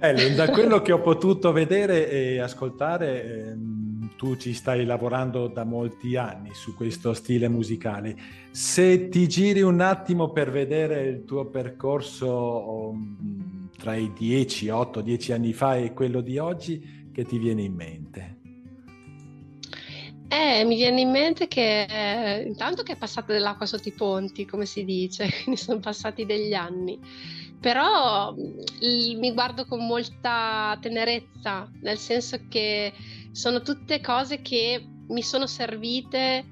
Ellen, da quello *laughs* che ho potuto vedere e ascoltare, ehm, tu ci stai lavorando da molti anni su questo stile musicale. Se ti giri un attimo per vedere il tuo percorso um, tra i 10, 8, 10 anni fa e quello di oggi, che ti viene in mente? Eh, mi viene in mente che eh, intanto che è passata dell'acqua sotto i ponti, come si dice, *laughs* quindi sono passati degli anni, però l- mi guardo con molta tenerezza, nel senso che sono tutte cose che mi sono servite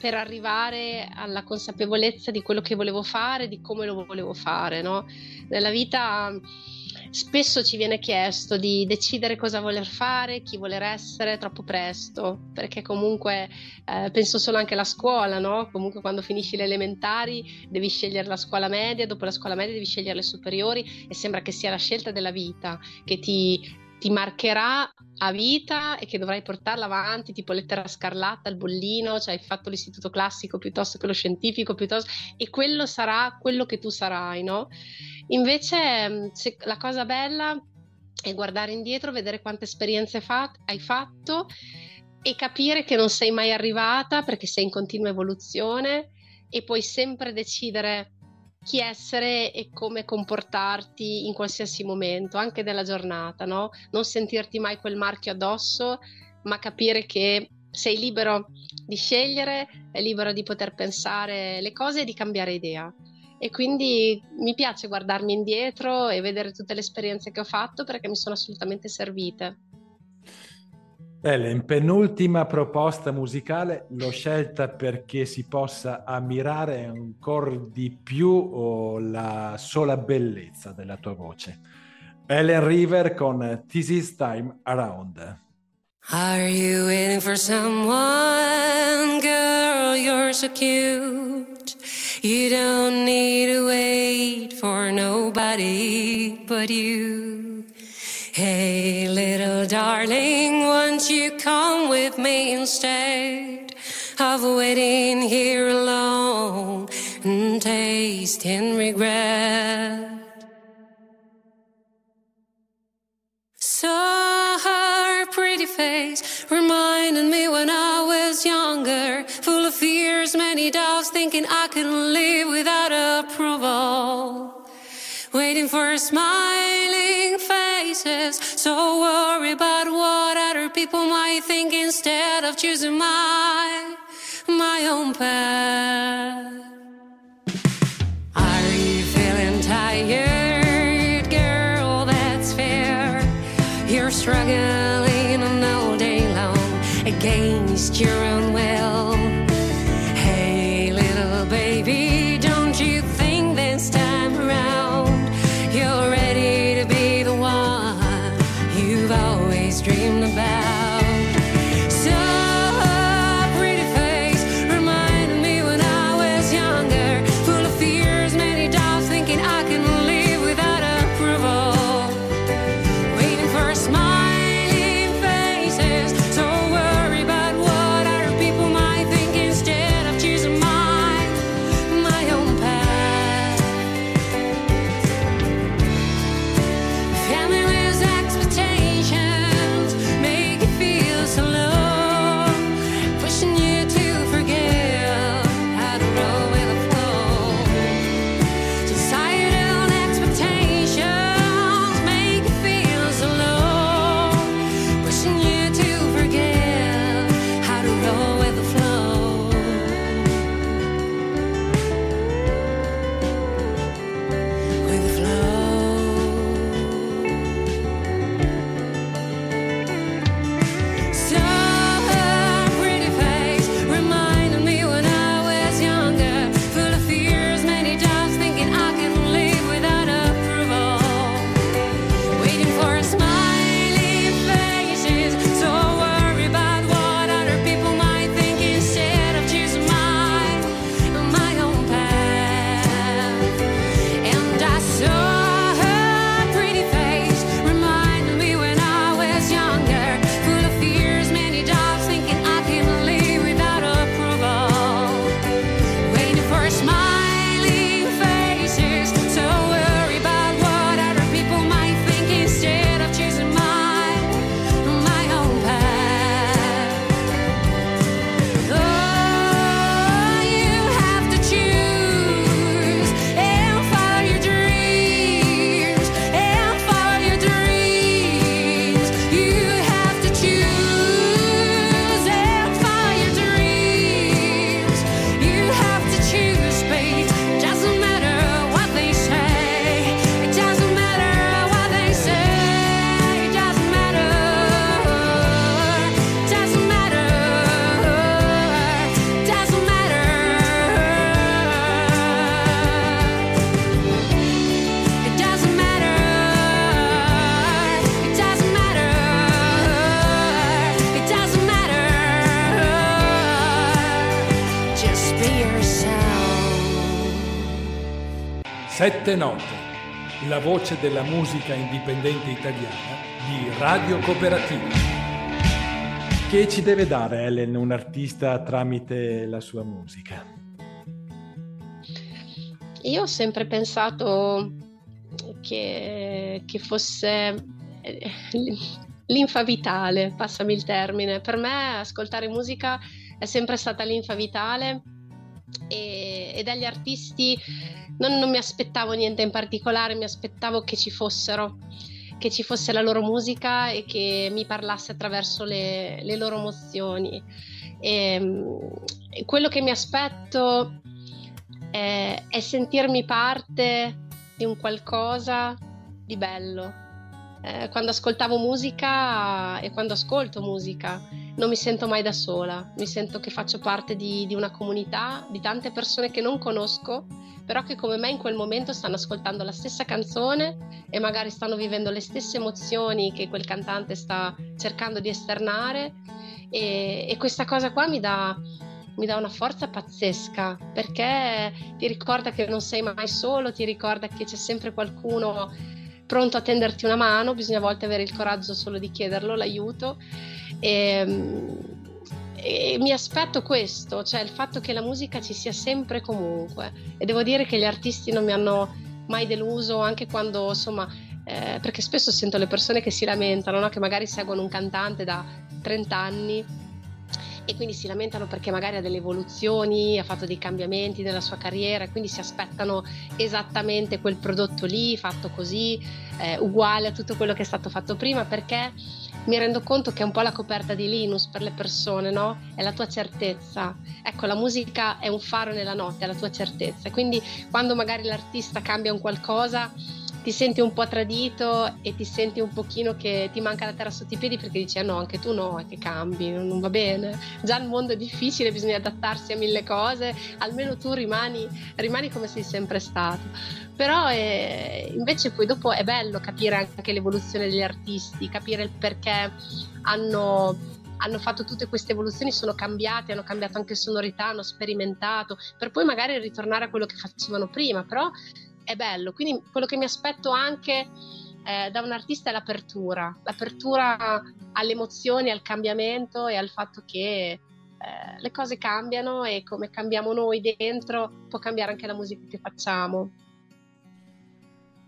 per arrivare alla consapevolezza di quello che volevo fare, di come lo volevo fare. No? Nella vita spesso ci viene chiesto di decidere cosa voler fare, chi voler essere troppo presto, perché comunque eh, penso solo anche alla scuola, no? Comunque quando finisci le elementari devi scegliere la scuola media, dopo la scuola media devi scegliere le superiori e sembra che sia la scelta della vita che ti ti marcherà a vita e che dovrai portarla avanti, tipo lettera scarlatta, il bollino, cioè hai fatto l'istituto classico piuttosto che lo scientifico, piuttosto, e quello sarà quello che tu sarai, no? Invece mm, se, la cosa bella è guardare indietro, vedere quante esperienze fa- hai fatto e capire che non sei mai arrivata perché sei in continua evoluzione e puoi sempre decidere chi essere e come comportarti in qualsiasi momento, anche della giornata, no? Non sentirti mai quel marchio addosso, ma capire che sei libero di scegliere, è libero di poter pensare le cose e di cambiare idea. E quindi mi piace guardarmi indietro e vedere tutte le esperienze che ho fatto perché mi sono assolutamente servite. Ellen, penultima proposta musicale, l'ho scelta perché si possa ammirare ancora di più oh, la sola bellezza della tua voce. Ellen River con This Is Time Around. Are you waiting for someone? Girl, you're so cute. You don't need to wait for nobody but you. Hey, little darling, won't you come with me instead of waiting here alone and tasting regret? Saw her pretty face reminded me when I was younger, full of fears, many doubts, thinking I couldn't live without approval. Waiting for a smiling so worried about what other people might think instead of choosing my my own path. Are you feeling tired, girl? That's fair. You're struggling all day long against your own will. Sette note, la voce della musica indipendente italiana di Radio Cooperativa. Che ci deve dare Ellen, un artista, tramite la sua musica? Io ho sempre pensato che, che fosse eh, linfa vitale, passami il termine. Per me ascoltare musica è sempre stata linfa vitale e, e dagli artisti non, non mi aspettavo niente in particolare, mi aspettavo che ci fossero che ci fosse la loro musica e che mi parlasse attraverso le, le loro emozioni. E, quello che mi aspetto è, è, sentirmi parte di un qualcosa di bello. Eh, quando ascoltavo musica e quando ascolto musica non mi sento mai da sola, mi sento che faccio parte di, di una comunità, di tante persone che non conosco però che come me in quel momento stanno ascoltando la stessa canzone e magari stanno vivendo le stesse emozioni che quel cantante sta cercando di esternare. E, e questa cosa qua mi dà, mi dà una forza pazzesca perché ti ricorda che non sei mai solo, ti ricorda che c'è sempre qualcuno pronto a tenderti una mano, bisogna a volte avere il coraggio solo di chiederlo, l'aiuto. E, e mi aspetto questo, cioè il fatto che la musica ci sia sempre comunque. E devo dire che gli artisti non mi hanno mai deluso, anche quando insomma. Eh, perché spesso sento le persone che si lamentano, no? che magari seguono un cantante da 30 anni e quindi si lamentano perché magari ha delle evoluzioni, ha fatto dei cambiamenti nella sua carriera, quindi si aspettano esattamente quel prodotto lì, fatto così, eh, uguale a tutto quello che è stato fatto prima, perché mi rendo conto che è un po' la coperta di Linus per le persone, no? È la tua certezza. Ecco, la musica è un faro nella notte, è la tua certezza. Quindi quando magari l'artista cambia un qualcosa, ti senti un po' tradito e ti senti un pochino che ti manca la terra sotto i piedi perché dici ah no, anche tu no, è che cambi, non, va bene. Già il mondo è difficile, bisogna adattarsi a mille cose, almeno tu rimani, rimani come sei sempre stato. Però eh, invece poi dopo è bello capire anche l'evoluzione degli artisti, capire il perché hanno hanno fatto tutte queste evoluzioni, sono cambiati, hanno cambiato anche sonorità, hanno sperimentato, per poi magari ritornare a quello che facevano prima, però è bello. Quindi quello che mi aspetto anche eh, da un artista è l'apertura, l'apertura alle emozioni, al cambiamento e al fatto che eh, le cose cambiano e come cambiamo noi dentro può cambiare anche la musica che facciamo.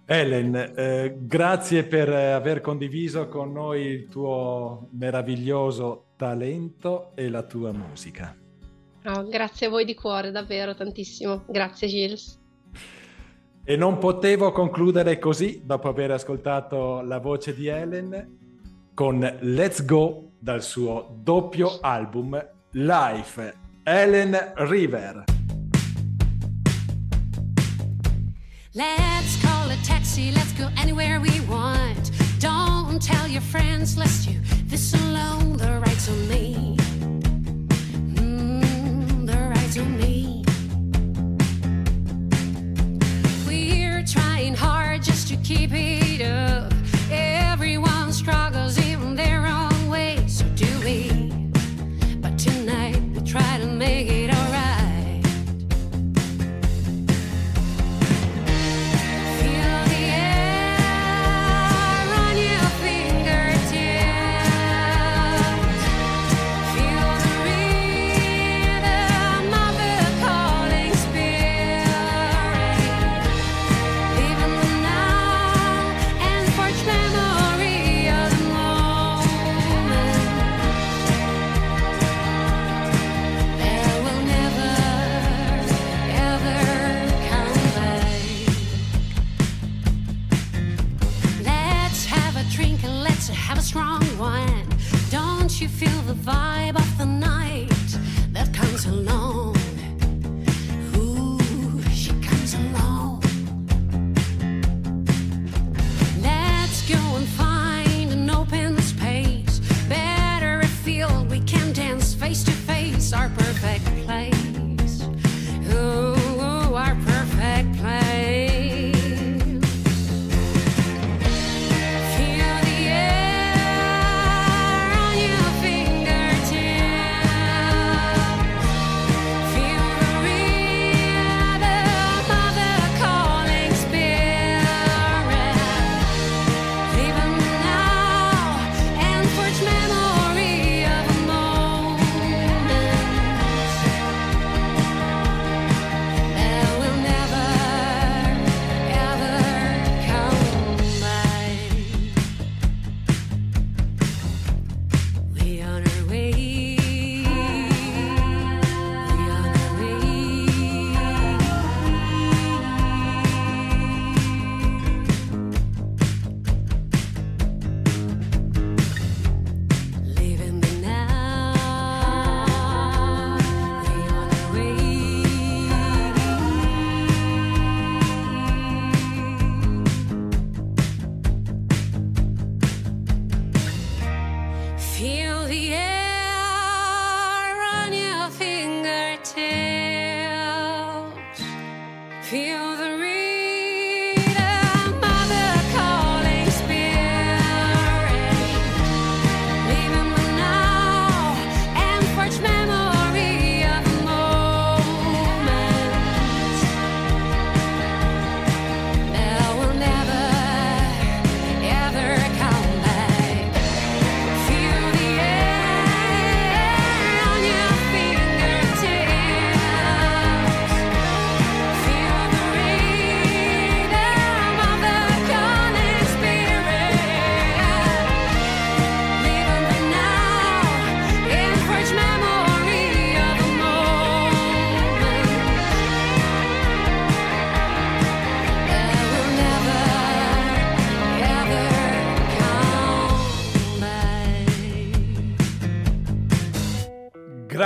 Ellen, eh, grazie per aver condiviso con noi il tuo meraviglioso talento e la tua musica. Oh, grazie a voi di cuore, davvero tantissimo. Grazie Gilles. E non potevo concludere così, dopo aver ascoltato la voce di Ellen, con Let's Go dal suo doppio album Life, Ellen River. Let's call a taxi, let's go anywhere we want. Don't tell your friends, lest you this alone, the rights on me. Mm, the rights on me. Trying hard just to keep it up. You feel the vibe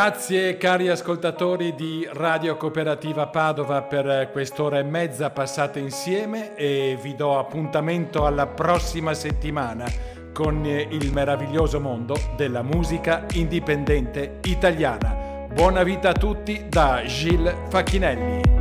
Grazie cari ascoltatori di Radio Cooperativa Padova per quest'ora e mezza passata insieme e vi do appuntamento alla prossima settimana con il meraviglioso mondo della musica indipendente italiana. Buona vita a tutti da Gilles Facchinelli.